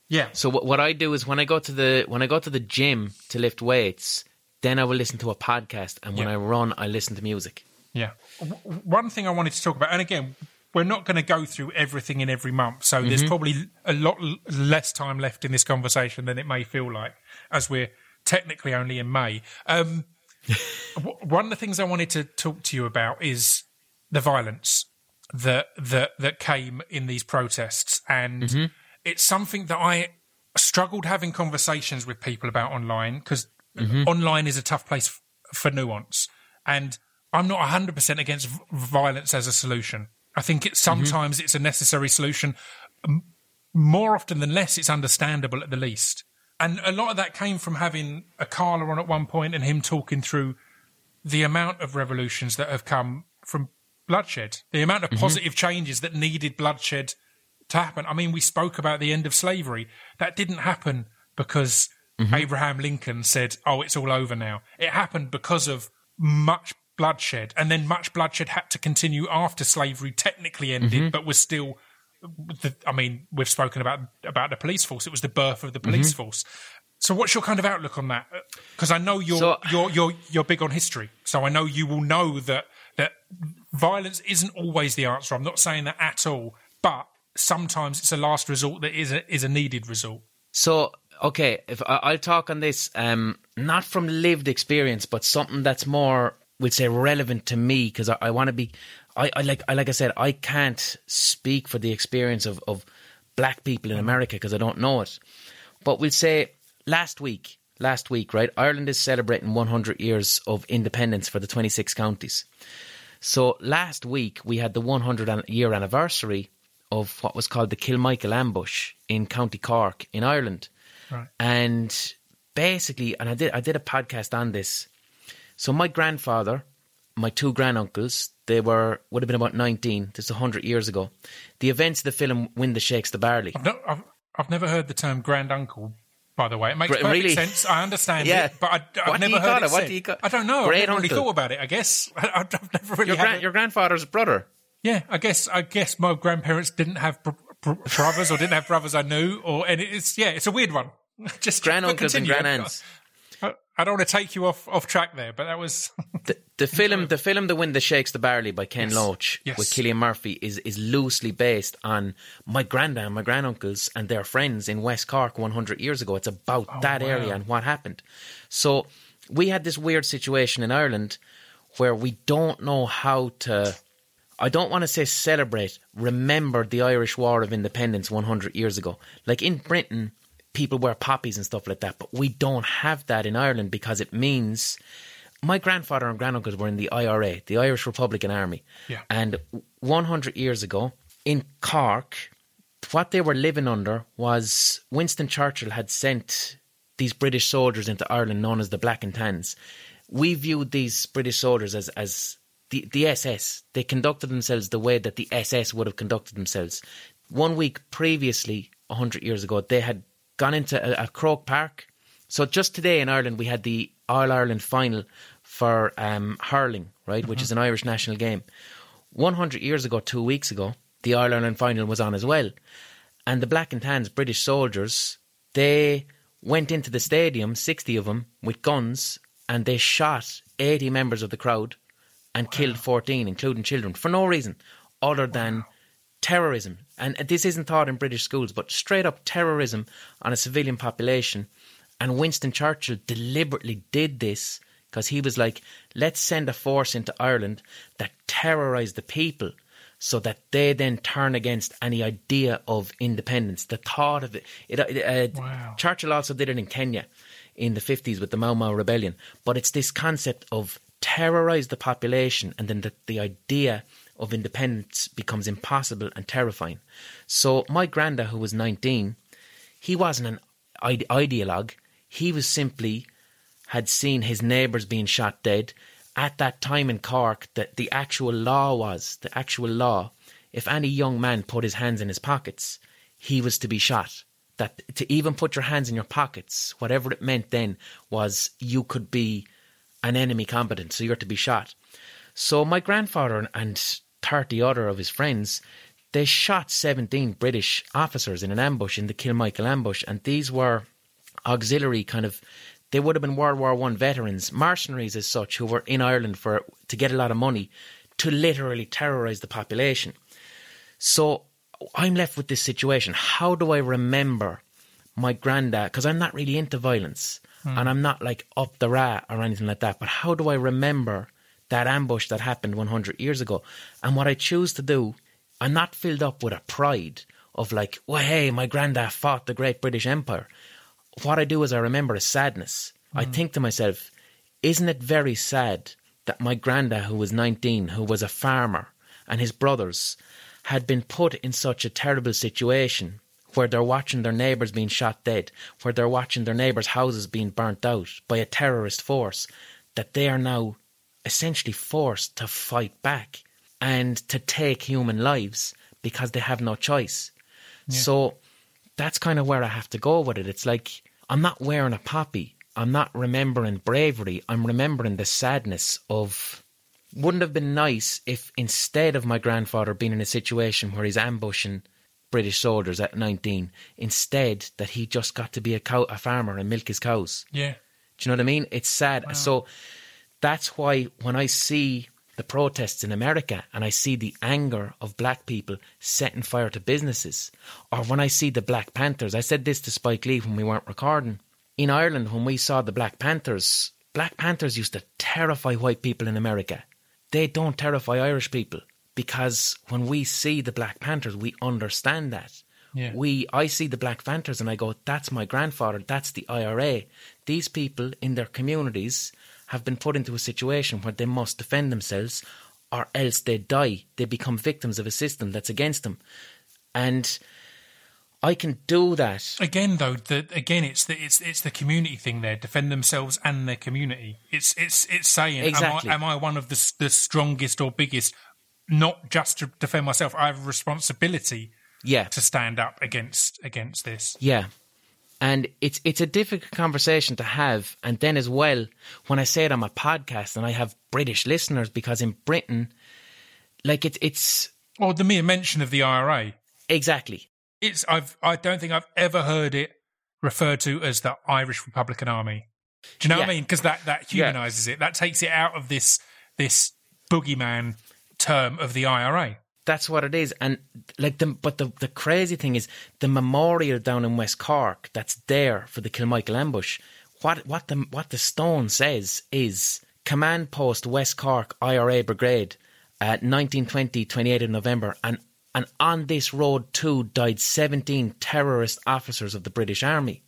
yeah, So what, what I do is when I go to the when I go to the gym to lift weights, then I will listen to a podcast, and when Yeah. I run, I listen to music. Yeah. W- One thing I wanted to talk about, and again, we're not going to go through everything in every month, so Mm-hmm. there's probably a lot l- less time left in this conversation than it may feel like, as we're technically only in May. Um, w- one of the things I wanted to talk to you about is the violence that that that came in these protests, and Mm-hmm. it's something that I struggled having conversations with people about online because Mm-hmm. online is a tough place f- for nuance, and I'm not 100 percent against v- violence as a solution. I think it sometimes it's a necessary solution. M- More often than less, it's understandable at the least. And a lot of that came from having a Carla on at one point and him talking through the amount of revolutions that have come from bloodshed, the amount of mm-hmm. positive changes that needed bloodshed to happen. I mean, we spoke about the end of slavery. That didn't happen because mm-hmm. Abraham Lincoln said, oh, it's all over now. It happened because of much bloodshed. And then much bloodshed had to continue after slavery technically ended, mm-hmm. but was still. The, I mean, we've spoken about about the police force. It was the birth of the police force. So, what's your kind of outlook on that? Uh, because I know you're So- you're you're you're big on history, so I know you will know that that violence isn't always the answer. I'm not saying that at all, but sometimes it's a last resort that is a is a needed result. So, okay, if I, I'll talk on this, um, not from lived experience, but something that's more, we'd say, relevant to me because I, I want to be. I, I like, I like I said, I can't speak for the experience of of black people in America because I don't know it. But we'll say last week, last week, right? Ireland is celebrating 100 years of independence for the 26 counties. So last week we had the 100 year anniversary of what was called the Kilmichael ambush in County Cork in Ireland. Right. And basically, and I did I did a podcast on this. So my grandfather, my two granduncles, they were would have been about 19. This is 100 years ago. The events of the film Wind That Shakes the Barley. I've, not, I've I've never heard the term grand uncle. By the way, it makes perfect really? sense. I understand Yeah. it, but I, I've What never heard it. it? What do you call- I don't know. I've Great never really thought about it. I guess I, I've never really Your, had gran- your grandfather's brother. Yeah, I guess I guess my grandparents didn't have br- br- brothers or didn't have brothers I knew, or and it's yeah, it's a weird one. Just Granduncles and grandaunts. I, don't want to take you off off track there, but that was The, the film, the film, "The Wind That Shakes the Barley" by Ken Yes. Loach Yes. with Cillian Murphy is is loosely based on my granddad, and my granduncles, and their friends in West Cork 100 years ago. It's about oh, that wow. area and what happened. So we had this weird situation in Ireland where we don't know how to. I don't want to say celebrate, remember the Irish War of Independence 100 years ago. Like in Britain, people wear poppies and stuff like that. But we don't have that in Ireland because it means my grandfather and granduncles were in the IRA, the Irish Republican Army. Yeah. And 100 years ago in Cork, what they were living under was Winston Churchill had sent these British soldiers into Ireland known as the Black and Tans. We viewed these British soldiers as, as the, the SS. They conducted themselves the way that the SS would have conducted themselves. One week previously, 100 years ago, they had gone into a, a Croke Park. So just today in Ireland, we had the All Ireland final for um, hurling, right, which is an Irish national game. 100 years ago, two weeks ago, the All Ireland final was on as well. And the Black and Tans, British soldiers, they went into the stadium, 60 of them, with guns, and they shot 80 members of the crowd and killed 14, including children, for no reason other than terrorism. And this isn't taught in British schools, but straight up terrorism on a civilian population. And Winston Churchill deliberately did this because he was like, let's send a force into Ireland that terrorise the people so that they then turn against any idea of independence. The thought of it. it, it uh, Wow. Churchill also did it in Kenya in the 50s with the Mau Mau rebellion. But it's this concept of terrorise the population and then the, the idea of independence becomes impossible and terrifying. So my granda, who was 19, he wasn't an ide- ideologue. He was simply had seen his neighbours being shot dead. At that time in Cork, that the actual law was the actual law. If any young man put his hands in his pockets, he was to be shot. That to even put your hands in your pockets, whatever it meant then, was you could be an enemy combatant, so you're to be shot. So my grandfather and thirty other of his friends, they shot seventeen British officers in an ambush in the Kilmichael ambush, and these were auxiliary kind of they would have been World War One veterans, mercenaries as such, who were in Ireland for to get a lot of money to literally terrorise the population. So I'm left with this situation. How do I remember my granddad? Because I'm not really into violence hmm. and I'm not like up the rat or anything like that. But how do I remember that ambush that happened 100 years ago? And what I choose to do, I'm not filled up with a pride of like, well, hey, my granddad fought the great British Empire. What I do is I remember a sadness. I mm. think to myself, isn't it very sad that my granddad, who was 19, who was a farmer, and his brothers had been put in such a terrible situation where they're watching their neighbours being shot dead, where they're watching their neighbours' houses being burnt out by a terrorist force, that they are now essentially forced to fight back and to take human lives because they have no choice. So that's kind of where I have to go with it. It's like I'm not wearing a poppy. I'm not remembering bravery. I'm remembering the sadness of. Wouldn't have been nice if instead of my grandfather being in a situation where he's ambushing British soldiers at 19, instead that he just got to be a cow, a farmer and milk his cows. Yeah. Do you know what I mean? It's sad. So that's why when I see the protests in America and I see the anger of black people setting fire to businesses, or when I see the Black Panthers, I said this to Spike Lee when we weren't recording. In Ireland, when we saw the Black Panthers, Black Panthers used to terrify white people in America. They don't terrify Irish people because when we see the Black Panthers, we understand that. Yeah. We, I see the Black Panthers and I go, that's my grandfather, that's the IRA. These people in their communities have been put into a situation where they must defend themselves or else they die. They become victims of a system that's against them. And I can do that. Again, though, the again, it's the it's it's the community thing. There, defend themselves and their community. It's it's it's saying, Exactly. am I am I one of the the strongest or biggest? Not just to defend myself. I have a responsibility Yeah. to stand up against against this. Yeah. And it's it's a difficult conversation to have. And then as well, when I say it on my podcast and I have British listeners, because in Britain, like it's it's Or the mere mention of the IRA. exactly. It's I've I don't think I've ever heard it referred to as the Irish Republican Army. Do you know what I mean? Because that that Yeah. humanizes it. That takes it out of this this boogeyman term of the IRA. That's what it is. And like the but the the crazy thing is the memorial down in West Cork that's there for the Kilmichael ambush. What what the what the stone says is Command Post West Cork IRA Brigade, uh, 1920, 28th of November, and And on this road too died 17 terrorist officers of the British Army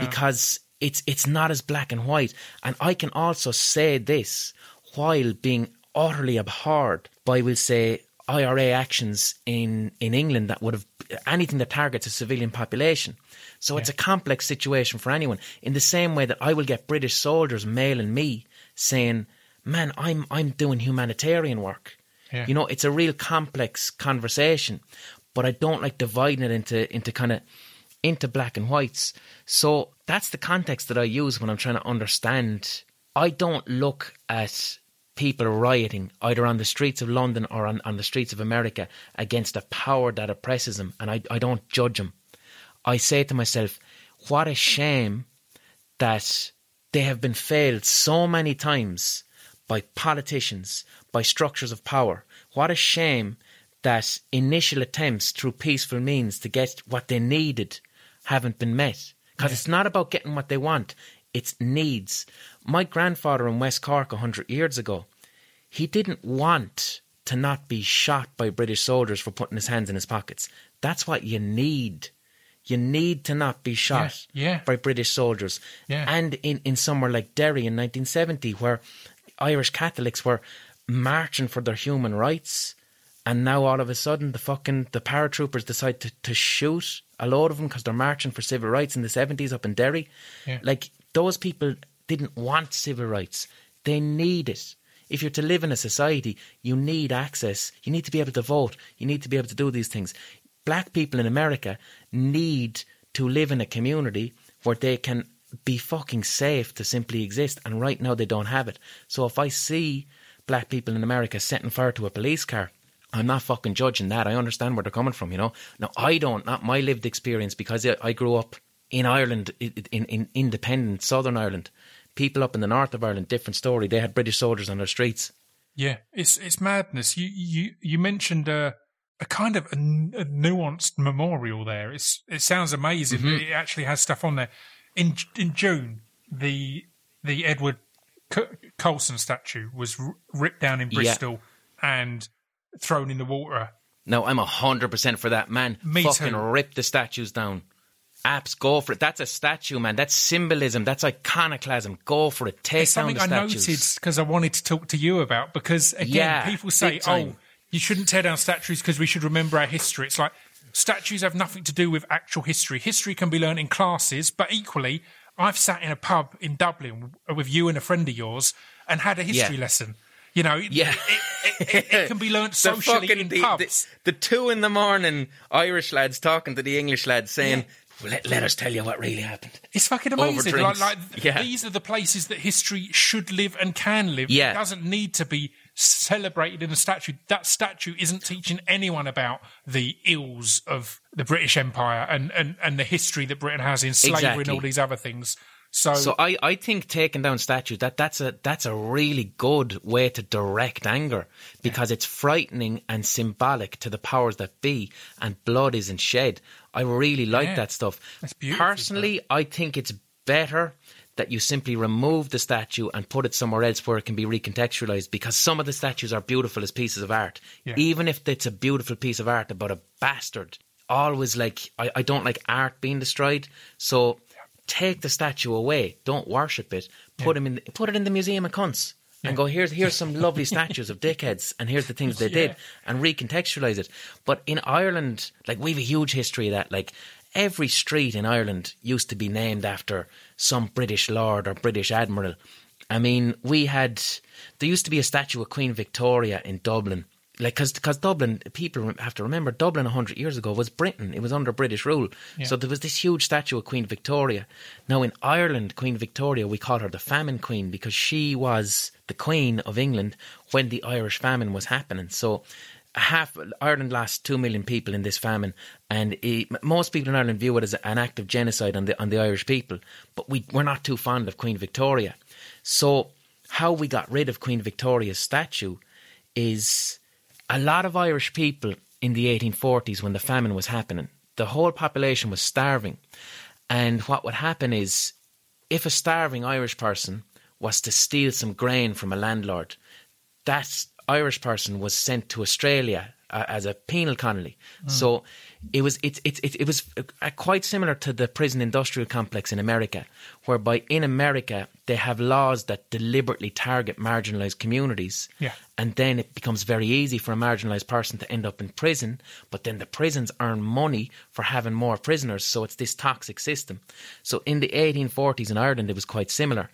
because it's it's not as black and white. And I can also say this while being utterly abhorred by, we'll say, IRA actions in, in England that would have anything that targets a civilian population. So it's a complex situation for anyone. In the same way that I will get British soldiers mailing me saying, "Man, I'm I'm doing humanitarian work." Yeah. You know, it's a real complex conversation, but I don't like dividing it into into kind of into black and whites. So that's the context that I use when I'm trying to understand. I don't look at people rioting either on the streets of London or on, on the streets of America against a power that oppresses them, and I, I don't judge them. I say to myself, what a shame that they have been failed so many times by politicians, by structures of power. What a shame that initial attempts through peaceful means to get what they needed haven't been met. Because it's not about getting what they want, it's needs. My grandfather in West Cork a hundred years ago, he didn't want to not be shot by British soldiers for putting his hands in his pockets. That's what you need. You need to not be shot Yeah, yeah. by British soldiers. Yeah. And in, in somewhere like Derry in 1970, where Irish Catholics were marching for their human rights, and now all of a sudden the fucking the paratroopers decide to, to shoot a load of them because they're marching for civil rights in the 70s up in Derry. Like those people didn't want civil rights. They need it. If you're to live in a society, you need access. You need to be able to vote. You need to be able to do these things. Black people in America need to live in a community where they can be fucking safe to simply exist. And right now they don't have it. So if I see black people in America setting fire to a police car, I'm not fucking judging that. I understand where they're coming from, you know. Now I don't, not my lived experience, because I- grew up in Ireland, i- in, in independent Southern Ireland. People up in the north of Ireland, different story. They had British soldiers on their streets. Yeah, it's it's madness. You you you mentioned a a kind of a, a nuanced memorial there. It's it sounds amazing. Mm-hmm. It actually has stuff on there. In in June, the the Edward Colston statue was ripped down in Yeah. Bristol and thrown in the water. No, I'm hundred percent for that, man. Me Fucking too. rip the statues down. Apps, go for it. That's a statue, man. That's symbolism. That's iconoclasm. Go for it. Take It's down something the I statues. noted because I wanted to talk to you about because again, Yeah, people say, "Oh, you shouldn't tear down statues because we should remember our history." It's like statues have nothing to do with actual history. History can be learned in classes, but equally, I've sat in a pub in Dublin with you and a friend of yours and had a history Yeah. lesson. You know, it, Yeah. it, it, it can be learned The socially fucking- in the, pubs. The, the two in the morning Irish lads talking to the English lads saying, well, let, let us tell you what really happened. It's fucking amazing. Like, like Yeah. these are the places that history should live and can live. Yeah. It doesn't need to be celebrated in a statue. That statue isn't teaching anyone about the ills of the British Empire and, and, and the history that Britain has in slavery and all these other things. So, So I, I think taking down statues that that's a that's a really good way to direct anger because it's frightening and symbolic to the powers that be, and blood isn't shed. I really like Yeah. that stuff. That's beautiful, Personally, I think it's better that you simply remove the statue and put it somewhere else where it can be recontextualized because some of the statues are beautiful as pieces of art. Yeah. Even if it's a beautiful piece of art about a bastard. Always like I, I don't like art being destroyed. So take the statue away. Don't worship it. Put him in. Put it in the museum of cunts. And go here's here's some lovely statues of dickheads, and here's the things they did, and recontextualize it. But in Ireland, like we've a huge history of that. Like every street in Ireland used to be named after some British lord or British admiral. I mean, we had there used to be a statue of Queen Victoria in Dublin. Like, because because Dublin, people have to remember, Dublin 100 years ago was Britain. It was under British rule. So there was this huge statue of Queen Victoria. Now, in Ireland, Queen Victoria, we call her the famine queen because she was the queen of England when the Irish famine was happening. So, half Ireland lost two million people in this famine, and it, most people in Ireland view it as an act of genocide on the on the Irish people. But we we're not too fond of Queen Victoria, so how we got rid of Queen Victoria's statue is a lot of Irish people in the 1840s when the famine was happening. The whole population was starving, and what would happen is if a starving Irish person was to steal some grain from a landlord, that Irish person was sent to Australia uh, as a penal colony. So it was it, it, it, it was uh, quite similar to the prison industrial complex in America, whereby in America they have laws that deliberately target marginalized communities. Yeah. And then it becomes very easy for a marginalized person to end up in prison, but then the prisons earn money for having more prisoners, so it's this toxic system. So in the 1840s in Ireland, it was quite similar.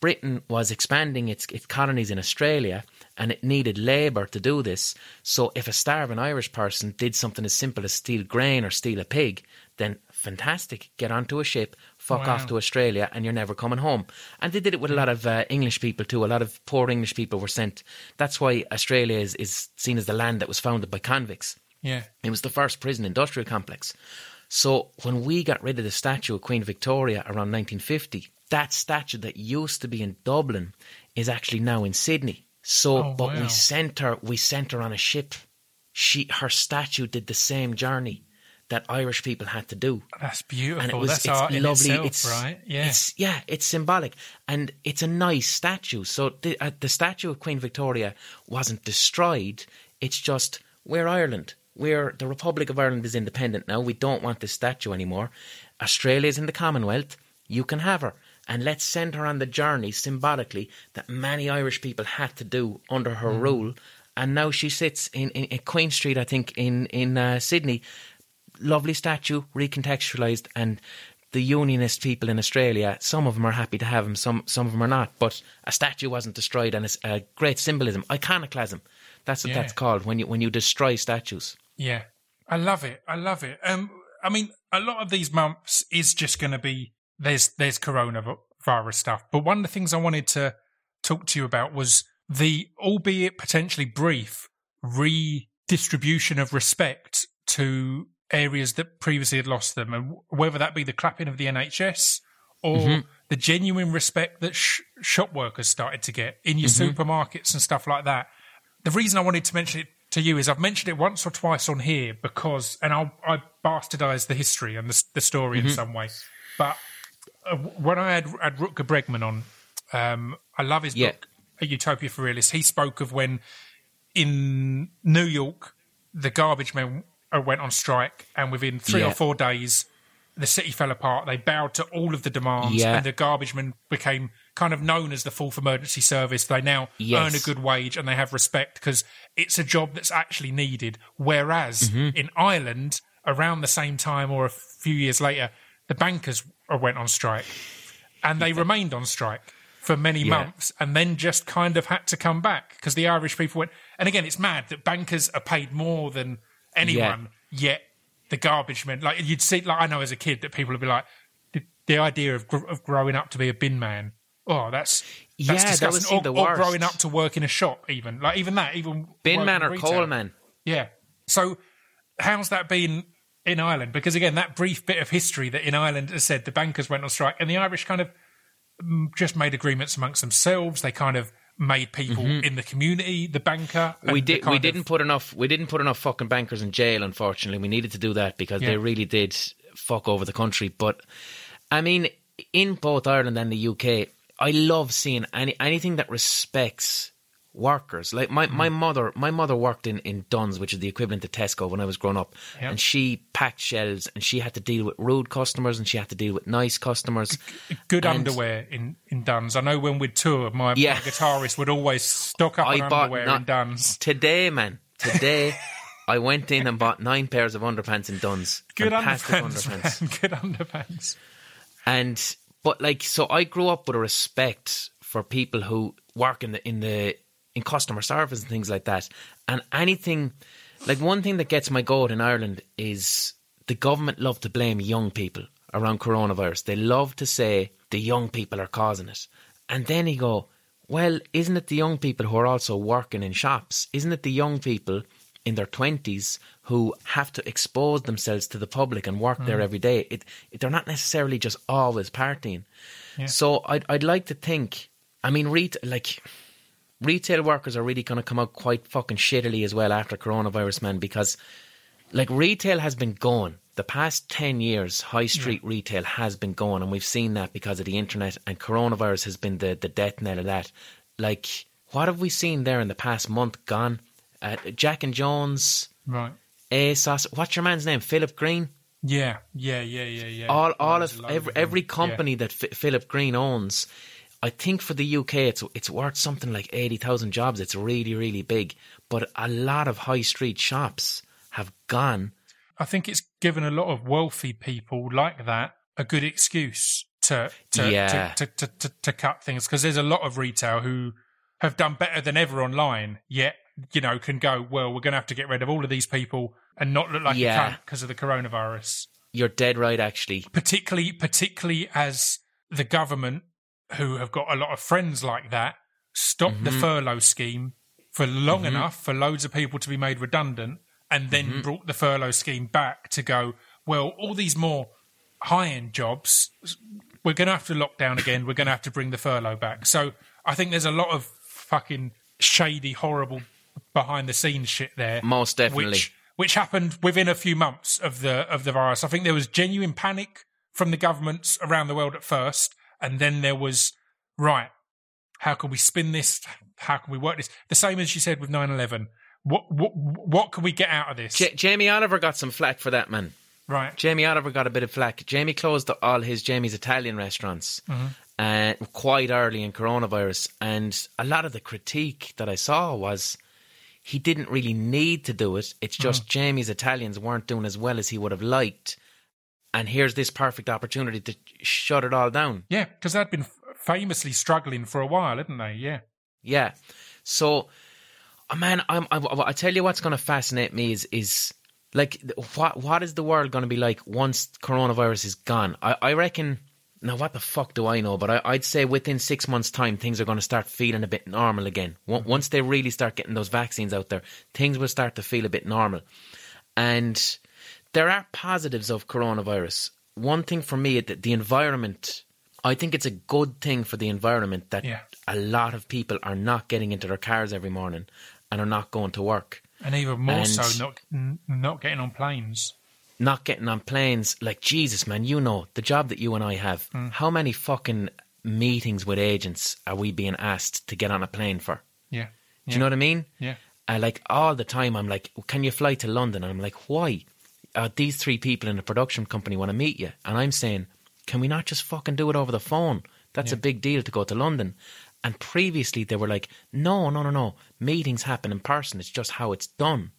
Britain was expanding its, its colonies in Australia and it needed labour to do this. So if a starving Irish person did something as simple as steal grain or steal a pig, then fantastic, get onto a ship, fuck Wow. off to Australia, and you're never coming home. And they did it with a lot of uh, English people too. A lot of poor English people were sent. That's why Australia is, is seen as the land that was founded by convicts. Yeah. It was the first prison industrial complex. So when we got rid of the statue of Queen Victoria around 1950, that statue that used to be in Dublin is actually now in Sydney. So, Oh, but wow. we sent her, we sent her on a ship. She, her statue did the same journey that Irish people had to do That's beautiful. and it was That's it's art in lovely. itself, it's right? Yeah. it's yeah, it's symbolic, and it's a nice statue. So the uh, the statue of Queen Victoria wasn't destroyed. It's just we're Ireland. We're the Republic of Ireland is independent now. We don't want this statue anymore. Australia's in the Commonwealth. You can have her. And let's send her on the journey symbolically that many Irish people had to do under her Mm-hmm. rule. And now she sits in, in, in Queen Street, I think, in, in uh, Sydney, lovely statue, recontextualized, and the unionist people in Australia, some of them are happy to have him, some some of them are not. But a statue wasn't destroyed, and it's a great symbolism, iconoclasm. That's what Yeah. that's called when you when you destroy statues. Yeah, I love it. I love it. Um, I mean, a lot of these months is just going to be there's there's coronavirus stuff, but one of the things I wanted to talk to you about was the, albeit potentially brief, redistribution of respect to areas that previously had lost them, and whether that be the clapping of the NHS or the genuine respect that sh- shop workers started to get in your supermarkets and stuff like that. The reason I wanted to mention it to you is I've mentioned it once or twice on here because, and I'll, I the history and the, the story in some way. But uh, when I had, had Rutger Bregman on, um, I love his Yeah. book, A Utopia for Realists. He spoke of when in New York, the garbage men uh, went on strike, and within three or four days, the city fell apart. They bowed to all of the demands, Yeah. and the garbage men became kind of known as the fourth emergency service. They now Yes. earn a good wage and they have respect because it's a job that's actually needed. Whereas Mm-hmm. in Ireland, around the same time or a few years later, the bankers went on strike, and they remained on strike for many Yeah. months, and then just kind of had to come back because the Irish people went. And again, it's mad that bankers are paid more than anyone, yet the garbage men like you'd see. Like I know as a kid that people would be like, the, the idea of gr- of growing up to be a bin man. Oh, that's Yeah, that's that was disgusting. the or, or growing up to work in a shop, even like even that, even Bin man or retail. coal man? Yeah. So, how's that been in Ireland? Because again, that brief bit of history that in Ireland has said the bankers went on strike, and the Irish kind of mm, just made agreements amongst themselves. They kind of made people in the community the banker. Mm-hmm. we did. We of, didn't put enough. We didn't put enough fucking bankers in jail. Unfortunately, we needed to do that because Yeah. they really did fuck over the country. But I mean, in both Ireland and the UK, I love seeing any anything that respects workers. Like my, Mm. my mother, my mother worked in in Dunnes, which is the equivalent to Tesco when I was growing up, Yeah. and she packed shelves and she had to deal with rude customers and she had to deal with nice customers. good and- underwear in in Dunnes. I know when we'd tour, my, Yeah. my guitarist would always stock up I on underwear not- in Dunnes. Today, man, today. I went in and bought nine pairs of underpants in Dunnes. Good underpants, underpants. Good underpants. And but like so I grew up with a respect for people who work in the in the in customer service and things like that. And anything like one thing that gets my goat in Ireland is the government love to blame young people around coronavirus. They love to say the young people are causing it. And then you go, well, isn't it the young people who are also working in shops? Isn't it the young people in their 20s who have to expose themselves to the public and work there hmm. every day? It, it, they're not necessarily just always partying. So I'd, I'd like to think, I mean, ret- like retail workers are really going to come out quite fucking shittily as well after coronavirus, man, because like retail has been gone. The past 10 years, high street retail has been gone, and we've seen that because of the internet, and coronavirus has been the, the death knell of that. Like, what have we seen there in the past month gone? Uh, Jack and Jones, Right. A ASOS. What's your man's name? Philip Green. Yeah. Yeah. Yeah. Yeah. Yeah. all all of every, them. every Yeah. company that F- Philip Green owns, I think for the UK it's it's worth something like eighty thousand jobs. It's really really big, but a lot of high street shops have gone. I think it's given a lot of wealthy people like that a good excuse to to Yeah. to, to, to, to, to cut things because there's a lot of retail who have done better than ever online, yet you know can go well. We're going to have to get rid of all of these people and not look like Yeah. a cunt because of the coronavirus. You're dead right, actually. Particularly, particularly as the government, who have got a lot of friends like that, stopped the mm-hmm. furlough scheme for long mm-hmm. enough for loads of people to be made redundant, and then mm-hmm. brought the furlough scheme back to go. Well, all these more high-end jobs, we're going to have to lock down again. We're going to have to bring the furlough back. So I think there's a lot of fucking shady, horrible behind the scenes shit there. Most definitely. Which which happened within a few months of the of the virus. I think there was genuine panic from the governments around the world at first, and then there was right. How can we spin this? How can we work this? The same as you said with 9-11. What what what can we get out of this? J- Jamie Oliver got some flack for that, man. right. Jamie Oliver got a bit of flack. Jamie closed all his Jamie's Italian restaurants mm-hmm. Uh, quite early in coronavirus, and a lot of the critique that I saw was he didn't really need to do it. It's just Jamie's Italians weren't doing as well as he would have liked, and here's this perfect opportunity to shut it all down. Yeah, because they'd been famously struggling for a while, hadn't they? Yeah. Yeah. So, uh, man, I'm, I, I tell you what's going to fascinate me is is like what what is the world going to be like once coronavirus is gone? I, I reckon. Now, what the fuck do I know? But I, I'd say within six months' time, things are going to start feeling a bit normal again. Once mm-hmm. Once they really start getting those vaccines out there, things will start to feel a bit normal. And there are positives of coronavirus. One thing for me, the, the environment. I think it's a good thing for the environment that Yeah. a lot of people are not getting into their cars every morning and are not going to work, And even more And- so, not not getting on planes. Not getting on planes. Like Jesus, man, you know the job that you and I have. Mm. How many fucking meetings with agents are we being asked to get on a plane for? Yeah. Do you know what I mean? Yeah. Uh, like all the time, I'm like, "Can you fly to London?" And I'm like, "Why?" Uh, these three people in a production company want to meet you, and I'm saying, "Can we not just fucking do it over the phone? That's a big deal to go to London." And previously, they were like, "No, no, no, no. Meetings happen in person. It's just how it's done."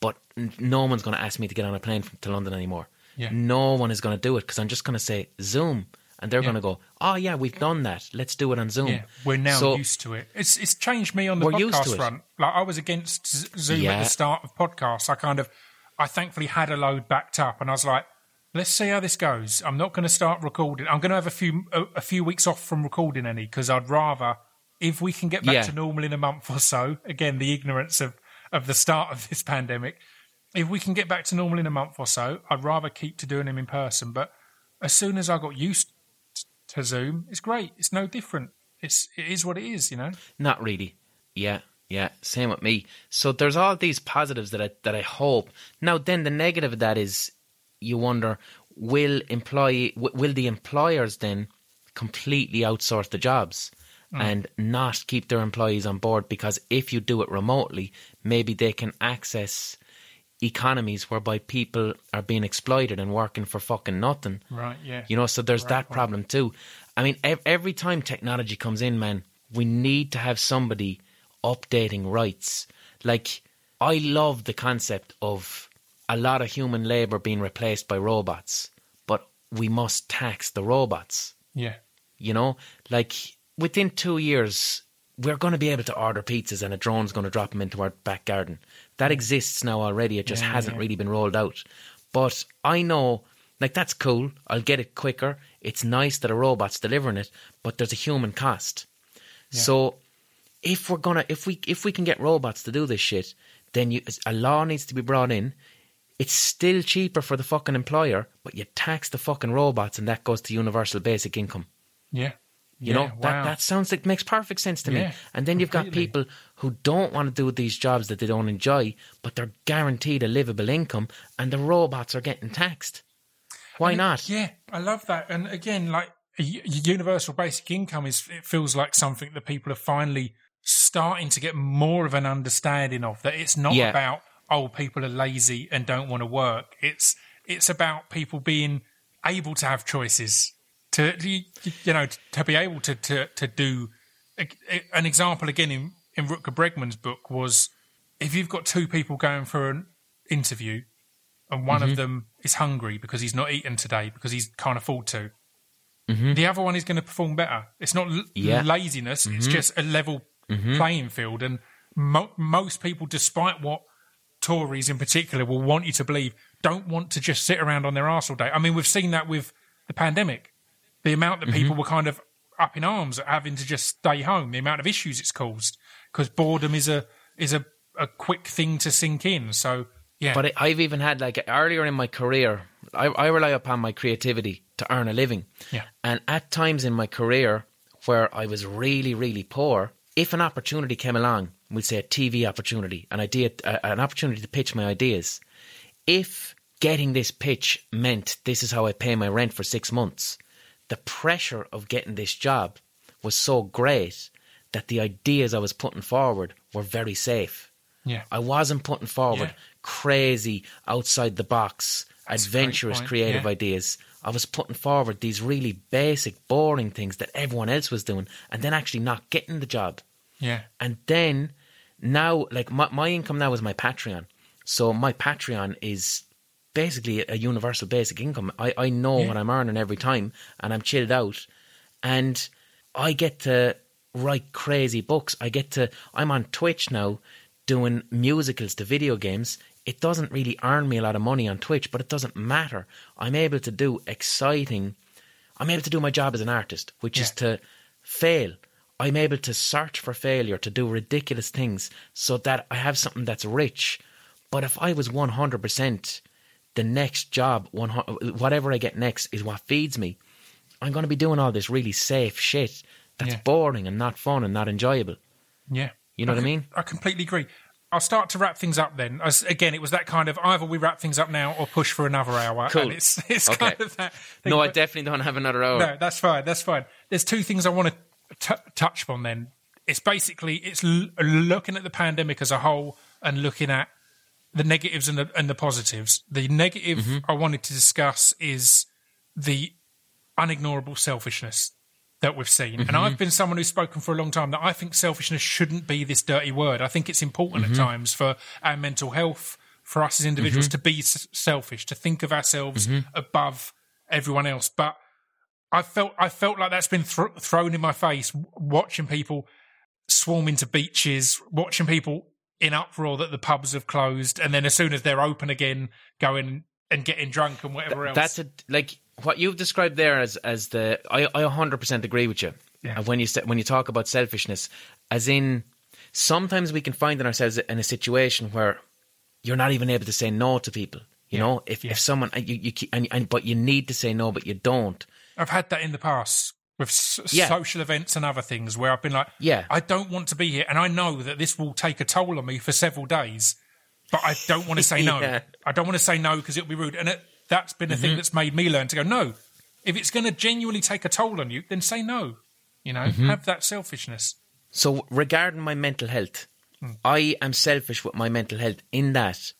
But no one's going to ask me to get on a plane from, to London anymore. Yeah. No one is going to do it because I'm just going to say Zoom, and they're Yeah. going to go, "Oh yeah, we've done that. Let's do it on Zoom." Yeah, we're now So- used to it. It's it's changed me on the We're used to podcast front. Like I was against Zoom at the start of podcasts. I kind of, I thankfully had a load backed up, and I was like, let's see how this goes. I'm not going to start recording. I'm going to have a few a, a few weeks off from recording any because I'd rather, if we can get back Yeah. to normal in a month or so. Again, the ignorance of of the start of this pandemic. If we can get back to normal in a month or so, I'd rather keep to doing them in person. But as soon as I got used to Zoom, it's great. It's no different. It's it is what it is, you know. Not really. Yeah, yeah. Same with me. So there's all these positives that I that I hope. Now then, the negative of that is you wonder will employee will the employers then completely outsource the jobs Mm. and not keep their employees on board because if you do it remotely, maybe they can access economies whereby people are being exploited and working for fucking nothing. Right. Yeah. You know, so there's Right that problem too. I mean, ev- every time technology comes in, man, we need to have somebody updating rights. Like, I love the concept of a lot of human labor being replaced by robots, but we must tax the robots. Yeah. You know, like within two years, we're going to be able to order pizzas and a drone's going to drop them into our back garden. That exists now already. It just Yeah, hasn't yeah. really been rolled out. But I know, like, that's cool. I'll get it quicker. It's nice that a robot's delivering it, but there's a human cost. So if we're gonna, if we, if we can get robots to do this shit, then you, a law needs to be brought in. It's still cheaper for the fucking employer, but you tax the fucking robots, and that goes to universal basic income. Yeah. You Yeah, know, that, wow. that sounds like makes perfect sense to me. And then you've got people who don't want to do these jobs that they don't enjoy, but they're guaranteed a livable income, and the robots are getting taxed. Why And it- not? Yeah, I love that. And again, like universal basic income is, it feels like something that people are finally starting to get more of an understanding of that it's not Yeah. about oh people are lazy and don't want to work. It's it's about people being able to have choices to you know to be able to to to do an example again in in Rutger Bregman's book was if you've got two people going for an interview and one Mm-hmm. of them is hungry because he's not eaten today because he can't afford to Mhm. the other one is going to perform better. It's not l- Yeah. Mm-hmm. laziness; it's just a level playing field. And mo- most people, despite what Tories in particular will want you to believe, don't want to just sit around on their arse all day. I mean, we've seen that with the pandemic. The amount Mm-hmm. that people were kind of up in arms at having to just stay home, the amount of issues it's caused, because boredom is a is a, a quick thing to sink in. So yeah, But I've even had like earlier in my career, I, I rely upon my creativity to earn a living. Yeah. And at times in my career where I was really, really poor, if an opportunity came along, we'd say a TV opportunity, an idea, uh, an opportunity to pitch my ideas, if getting this pitch meant this is how I pay my rent for six months, the pressure of getting this job was so great that the ideas I was putting forward were very safe. yeah, I wasn't putting forward Yeah. crazy, outside the box, great adventurous, creative yeah. ideas. I was putting forward these really basic, boring things that everyone else was doing and then actually not getting the job. yeah, And then now, like my, my income now is my Patreon. So my Patreon is basically a universal basic income. I, I know Yeah. what I'm earning every time and I'm chilled out. And I get to write crazy books. I get to, I'm on Twitch now doing musicals to video games. It doesn't really earn me a lot of money on Twitch, but it doesn't matter. I'm able to do exciting, I'm able to do my job as an artist, which is to fail. I'm able to search for failure, to do ridiculous things so that I have something that's rich. But if I was 100%, the next job, whatever I get next, is what feeds me, I'm going to be doing all this really safe shit that's Yeah. boring and not fun and not enjoyable. yeah. You know what I mean? I completely agree. I'll start to wrap things up then. As, again, it was that kind of either we wrap things up now or push for another hour. Cool. And it's it's Okay. kind of that. Thing. No, I definitely don't have another hour. no, that's fine. That's fine. There's two things I want to t- touch upon. Then it's basically it's l- looking at the pandemic as a whole and looking at the negatives and the and the positives. The negative Mm-hmm. I wanted to discuss is the unignorable selfishness that we've seen. And mm-hmm. I've been someone who's spoken for a long time that I think selfishness shouldn't be this dirty word. I think it's important at mm-hmm. times for our mental health, for us as individuals mm-hmm. to be s- selfish, to think of ourselves above everyone else. But I felt I felt like that's been thr thrown in my face watching people swarm into beaches, watching people in uproar that the pubs have closed, and then as soon as they're open again, going and getting drunk and whatever else. That's a, like what you've described there as as the I I 100% agree with you. Yeah. When you when you talk about selfishness, as in sometimes we can find in ourselves in a situation where you're not even able to say no to people. You know, if yeah. if someone you you keep, and, and but you need to say no, but you don't. I've had that in the past with s- Yeah. social events and other things where I've been like, Yeah. I don't want to be here, and I know that this will take a toll on me for several days, but I don't want to say no. I don't want to say no because it'll be rude, and it, that's been a Mm-hmm. thing that's made me learn to go no. If it's going to genuinely take a toll on you, then say no. You know, Mm-hmm. have that selfishness. So regarding my mental health, I am selfish with my mental health in that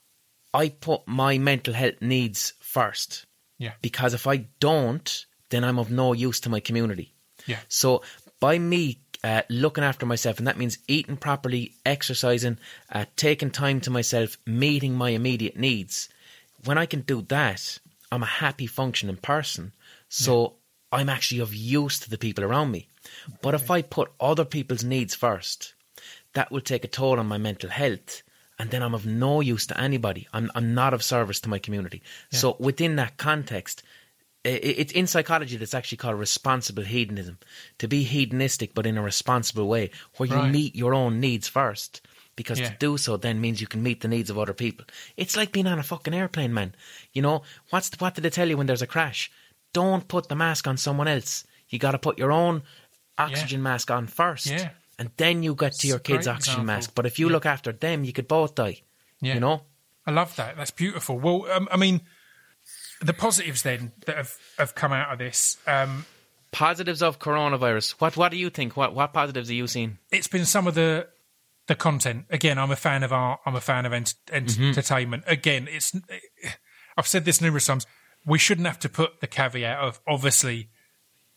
I put my mental health needs first. Yeah, Because if I don't, then I'm of no use to my community. yeah, So by me uh, looking after myself, and that means eating properly, exercising, uh, taking time to myself, meeting my immediate needs. When I can do that, I'm a happy, functioning person. So I'm actually of use to the people around me. But if I put other people's needs first, that will take a toll on my mental health. And then I'm of no use to anybody. I'm, I'm not of service to my community. So within that context, it's in psychology that's actually called responsible hedonism. To be hedonistic, but in a responsible way, where you Right. meet your own needs first. Because Yeah. to do so then means you can meet the needs of other people. It's like being on a fucking airplane, man. You know, what's the, what did they tell you when there's a crash? Don't put the mask on someone else. You got to put your own oxygen mask on first. Yeah. And then you get to your It's kid's oxygen example. mask. But if you Yeah. look after them, you could both die. yeah. You know? I love that. That's beautiful. Well, um, I mean, the positives then that have, have come out of this. Um, Positives of coronavirus. What What do you think? What What positives are you seeing? it's been some of the the content. Again, I'm a fan of art. I'm a fan of ent- entertainment. Again, it's I've said this numerous times. We shouldn't have to put the caveat of obviously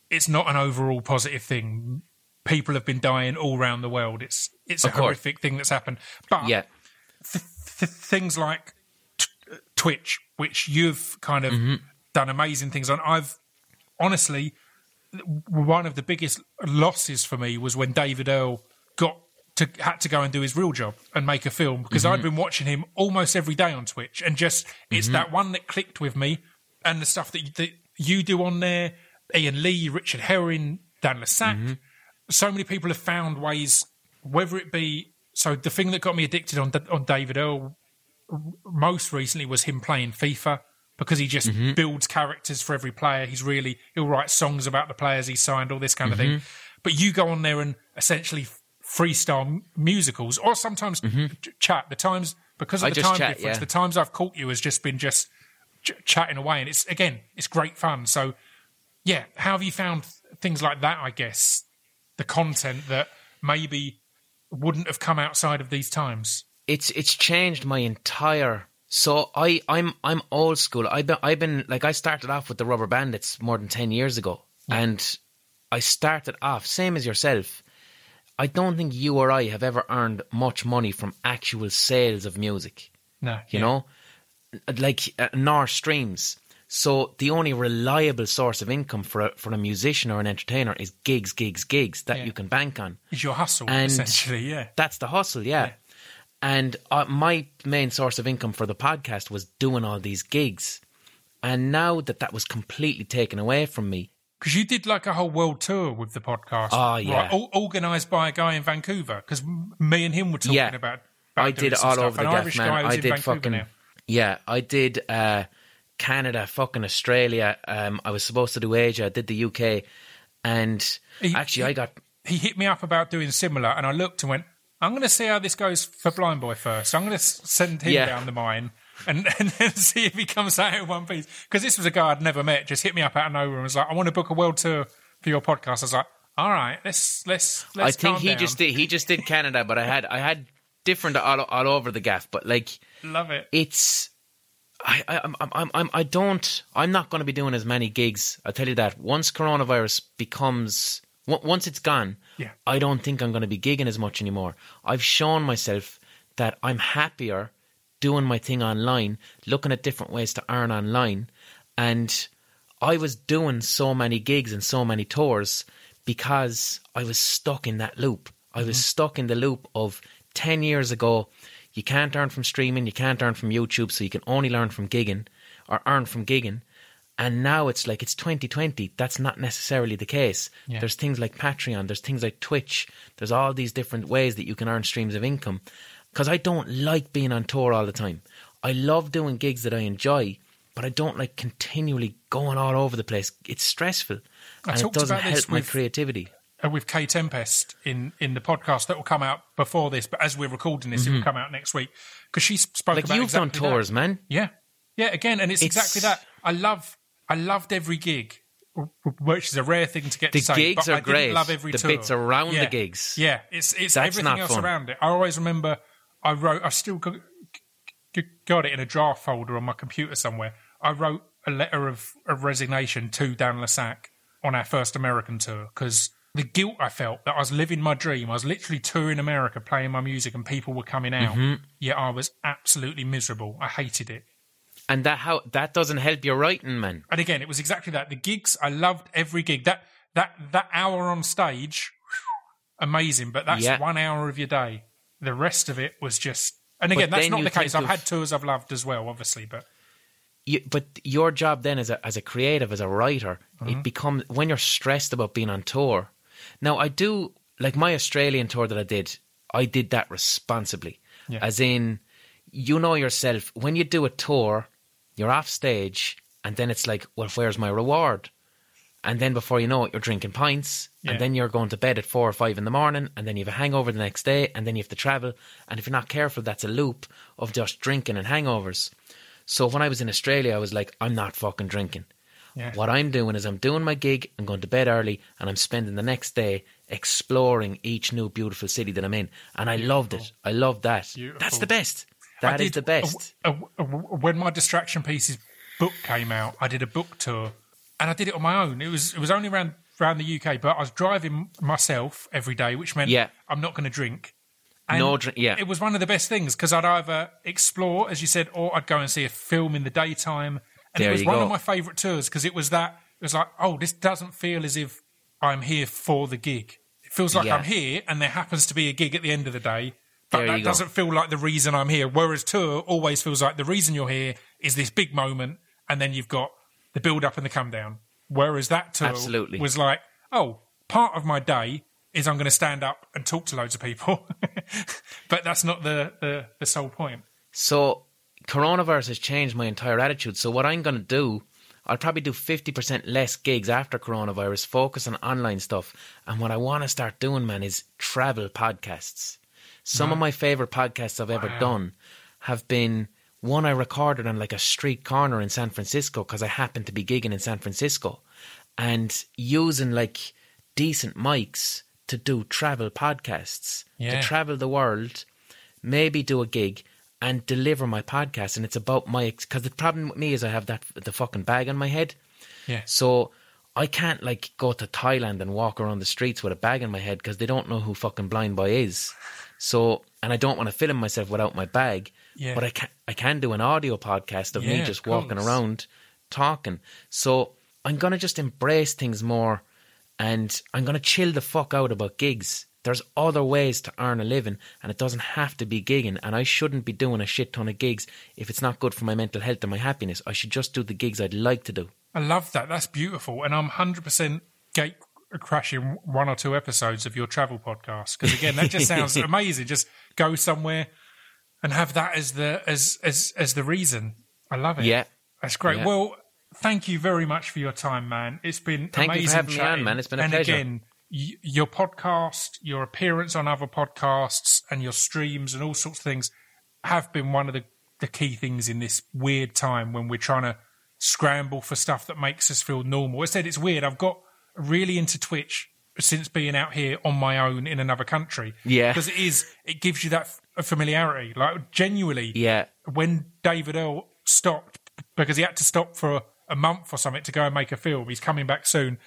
it's not an overall positive thing. People have been dying all around the world. It's it's a course. horrific thing that's happened. But Yeah, th- things like Twitch, which you've kind of Mm-hmm. done amazing things on. I've honestly, one of the biggest losses for me was when David Earl got to had to go and do his real job and make a film because Mm-hmm. I'd been watching him almost every day on Twitch and just it's that one that clicked with me and the stuff that you, that you do on there, Iain Lee, Richard Herring, Dan le Sac. Mm-hmm. So many people have found ways, whether it be so the thing that got me addicted on on David Earl most recently was him playing FIFA because he just Mm-hmm. builds characters for every player. He's really he'll write songs about the players he signed, all this kind of thing. Mm-hmm. But you go on there and essentially freestyle musicals or sometimes ch- chat. The times because of Mm-hmm. I the time chat, difference, yeah. the times I've caught you has just been just ch- chatting away, and it's again it's great fun. So yeah, how have you found th- things like that? I guess the content that maybe wouldn't have come outside of these times. It's it's changed my entire. So I I'm I'm old school. I've been I've been like I started off with the Rubber Bandits more than ten years ago, and I started off same as yourself. I don't think you or I have ever earned much money from actual sales of music. No, you know, like uh, nor streams. So the only reliable source of income for a, for a musician or an entertainer is gigs, gigs, gigs that Yeah. you can bank on. is your hustle And- essentially. Yeah, That's the hustle, yeah. And uh, my main source of income for the podcast was doing all these gigs. And now that that was completely taken away from me, because you did like a whole world tour with the podcast. Oh, yeah. right, all, organised by a guy in Vancouver. Because me and him were talking Yeah. about. about I did it all stuff. over the An gaff, Irish man. guy I did Vancouver fucking now. yeah, I did uh, Canada, fucking Australia. Um, I was supposed to do Asia. I did the UK, and He- actually, I got He hit me up about doing similar, and I looked and went, "I'm going to see how this goes for Blind Boy first. I'm going to send him Yeah. down the mine." And, and then see if he comes out in one piece. Because this was a guy I'd never met, just hit me up out of nowhere and was like, I want to book a world tour for your podcast. I was like, all right, let's let's let's I think he down. just did. He just did Canada, but I had I had different all, all over the gaff. But like, love it. it's I I'm, I'm, I'm I don't I'm not going to be doing as many gigs. I tell you that once coronavirus becomes once it's gone, Yeah. I don't think I'm going to be gigging as much anymore. I've shown myself that I'm happier doing my thing online, looking at different ways to earn online, and I was doing so many gigs and so many tours because I was stuck in that loop. I was mm-hmm. stuck in the loop of 10 years ago, you can't earn from streaming, you can't earn from YouTube, so you can only learn from gigging or earn from gigging. And now it's like it's 2020. That's not necessarily the case. Yeah. There's things like Patreon, there's things like Twitch, there's all these different ways that you can earn streams of income. Because I don't like being on tour all the time. I love doing gigs that I enjoy, but I don't like continually going all over the place. It's stressful. I and it talked doesn't about this help my with- creativity. uh, with Kae Tempest in in the podcast that will come out before this, but as we're recording this, it will come out next week because she spoke Mm-hmm. Like about you've exactly done tours, that. man. Yeah, yeah. Again, and it's, It's- exactly that. I love, I loved every gig, which is a rare thing to get The to say. gigs but are I didn't. Love every The tour. bits around the gigs. Yeah, it's it's That's everything else fun. around it. I always remember. I wrote. I still got, got it in a draft folder on my computer somewhere. I wrote a letter of, of resignation to Dan le Sac on our first American tour because the guilt I felt that I was living my dream. I was literally touring America, playing my music, and people were coming out. Mm-hmm. Yet I was absolutely miserable. I hated it. And that how that doesn't help your writing, man. And again, it was exactly that. The gigs, I loved every gig. That that that hour on stage, whew, amazing. But that's Yeah. one hour of your day. The rest of it was just. And again, But that's not the case. I've of- had tours I've loved as well, obviously, but you, but your job then as a as a creative as a writer Mm-hmm. it becomes when you're stressed about being on tour now i do like my australian tour that i did i did that responsibly Yeah. as in you know yourself when you do a tour you're off stage and then it's like well where's my reward and then before you know it you're drinking pints Yeah. and then you're going to bed at four or five in the morning and then you have a hangover the next day and then you have to travel and if you're not careful that's a loop of just drinking and hangovers so when I was in Australia, I was like, I'm not fucking drinking. Yeah. What I'm doing is I'm doing my gig, I'm going to bed early, and I'm spending the next day exploring each new beautiful city that I'm in. And I loved it. I loved that. That's the best. I That is did the best. a- a- a- when my distraction pieces book came out, I did a book tour, and I did it on my own. It was it was only around around the UK, but I was driving myself every day, which meant Yeah. I'm not going to drink. And No drink- yeah. It was one of the best things because I'd either explore, as you said, or I'd go and see a film in the daytime. And There it was one go. of my favourite tours because it was that it was like, oh, this doesn't feel as if I'm here for the gig. It feels like Yeah. I'm here, and there happens to be a gig at the end of the day. But There that doesn't feel like the reason I'm here. Whereas tour always feels like the reason you're here is this big moment, and then you've got the build up and the come down. Whereas that tour Absolutely. was like, oh, part of my day is I'm going to stand up and talk to loads of people, but that's not the, the the sole point. So coronavirus has changed my entire attitude. So what I'm going to do, I'll probably do 50% less gigs after coronavirus, focus on online stuff. And what I want to start doing, man, is travel podcasts. Some of my favorite podcasts I've ever done have been one I recorded on like a street corner in San Francisco because I happened to be gigging in San Francisco and using like decent mics to do travel podcasts, Yeah. to travel the world maybe do a gig and deliver my podcast. And it's about my because the problem with me is i have that the fucking bag on my head. Yeah. so i can't like go to thailand and walk around the streets with a bag on my head because they don't know who fucking blind boy is so and i don't want to film myself without my bag Yeah. but i can i can do an audio podcast of Yeah, me of just walking around talking so i'm gonna just embrace things more and I'm going to chill the fuck out about gigs. There's other ways to earn a living, and it doesn't have to be gigging. And I shouldn't be doing a shit ton of gigs if it's not good for my mental health and my happiness. I should just do the gigs I'd like to do. I love that. That's beautiful, and I'm hundred percent gate crashing one or two episodes of your travel podcast because again, that just sounds amazing. Just go somewhere and have that as the as as as the reason. I love it. Yeah. that's great. Yeah. Well, thank you very much for your time, man. It's been Thank you for amazing having me on, man. It's been a and pleasure. again, y- your podcast, your appearance on other podcasts, and your streams and all sorts of things have been one of the, the key things in this weird time when we're trying to scramble for stuff that makes us feel normal. I said it's weird. I've got really into Twitch since being out here on my own in another country. Yeah. Because it is, it gives you that familiarity. Like, genuinely, Yeah. when David Earl stopped because he had to stop for a month or something to go and make a film, he's coming back soon.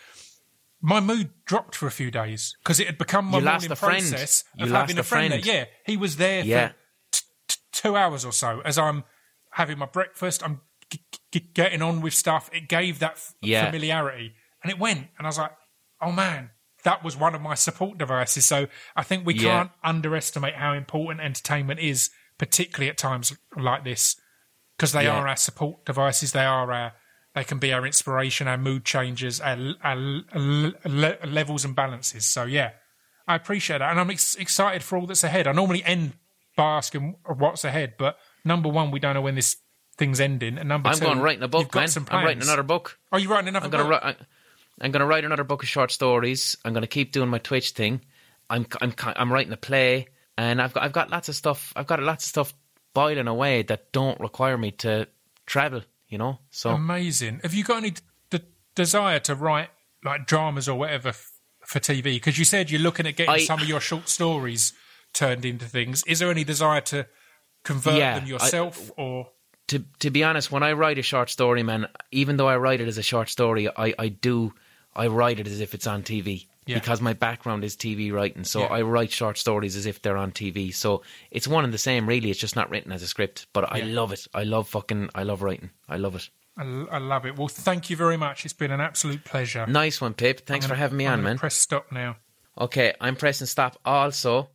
My mood dropped for a few days because it had become my You morning a friend. process You of having a friend. friend. Yeah, he was there Yeah. for t- t- two hours or so as I'm having my breakfast. I'm g- g- getting on with stuff. It gave that f- Yeah. familiarity, and it went. And I was like, "Oh man, that was one of my support devices." So I think we Yeah. can't underestimate how important entertainment is, particularly at times like this, because they Yeah. are our support devices. They are our they can be our inspiration, our mood changes, our, our le- le- levels and balances. So yeah, I appreciate that, and I'm ex- excited for all that's ahead. I normally end by asking what's ahead, but number one, we don't know when this thing's ending, and number I'm two, going writing a book, man. I'm writing another book. Are you writing another I'm book? write. I'm gonna write another book of short stories. I'm gonna keep doing my Twitch thing. I'm I'm I'm writing a play, and I've got I've got lots of stuff. I've got lots of stuff boiling away that don't require me to travel. You know, so Amazing. Have you got any d- desire to write like dramas or whatever f- for TV? Because you said you're looking at getting I- some of your short stories turned into things. Is there any desire to convert Yeah, them I- yourself, or to to be honest, when I write a short story, man, even though I write it as a short story, I, I do I write it as if it's on TV Yeah. because my background is TV writing. So Yeah. I write short stories as if they're on TV. So it's one and the same, really. It's just not written as a script, but I Yeah. love it. I love fucking I love writing. I love it. I, l- I love it. Well, thank you very much. It's been an absolute pleasure. Nice one, Pip. Thanks for having me I'm on, man. Press stop now. Okay, I'm pressing stop. Also,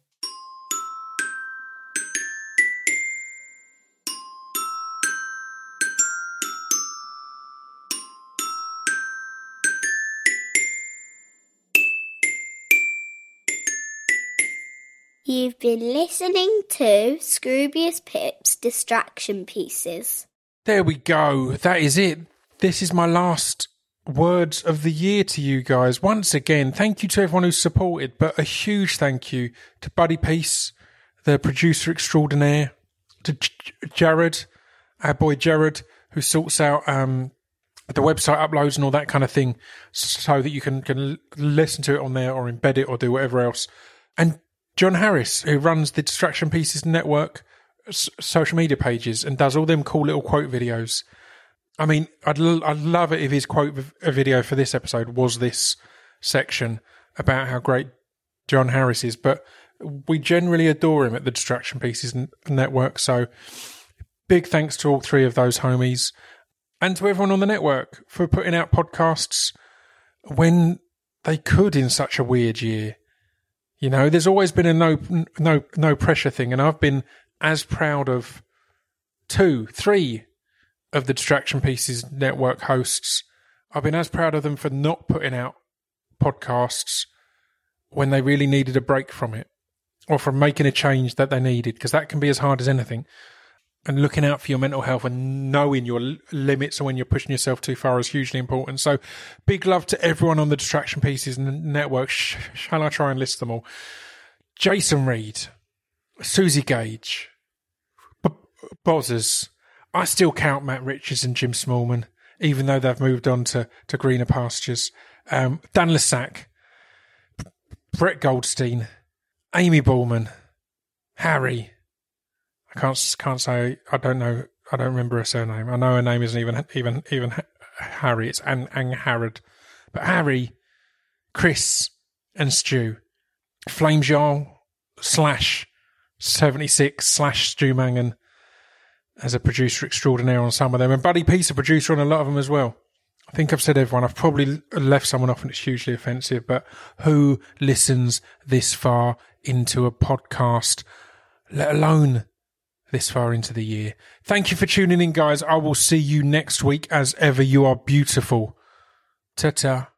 You've been listening to Scroobius Pip's Distraction Pieces. There we go. That is it. This is my last words of the year to you guys. Once again, thank you to everyone who's supported, but a huge thank you to Buddy Peace, the producer extraordinaire, to J- Jared, our boy Jared, who sorts out um, the website uploads and all that kind of thing, so that you can can listen to it on there or embed it or do whatever else. And John Harris, who runs the Distraction Pieces Network s- social media pages and does all them cool little quote videos. I mean, I'd l- I'd love it if his quote v- video for this episode was this section about how great John Harris is, but we generally adore him at the Distraction Pieces N- Network. So big thanks to all three of those homies and to everyone on the network for putting out podcasts when they could in such a weird year. You know, there's always been a no no no pressure thing, and I've been as proud of two, three of the Distraction Pieces network hosts. I've been as proud of them for not putting out podcasts when they really needed a break from it or from making a change that they needed, because that can be as hard as anything. And looking out for your mental health and knowing your limits and when you're pushing yourself too far is hugely important. So, big love to everyone on the Distraction Pieces network. Sh- shall I try and list them all? Jason Reed, Suzi Gage, Bozzers. I still count Matt Richards and Jim Smallman, even though they've moved on to, to greener pastures. Um, Dan le Sac, Brett Goldstein, Amy Ballman, Harry. I can't can't say I don't know. I don't remember her surname. I know her name isn't even even even Harry. It's Ang Ang Harrod, but Harry, Chris, and Stu, Flame Jarl slash seventy six slash Stu Mangan as a producer extraordinaire on some of them, and Buddy Peace a producer on a lot of them as well. I think I've said everyone. I've probably left someone off and it's hugely offensive, but who listens this far into a podcast, let alone this far into the year? Thank you for tuning in, guys. I will see you next week. As ever, you are beautiful. Ta ta.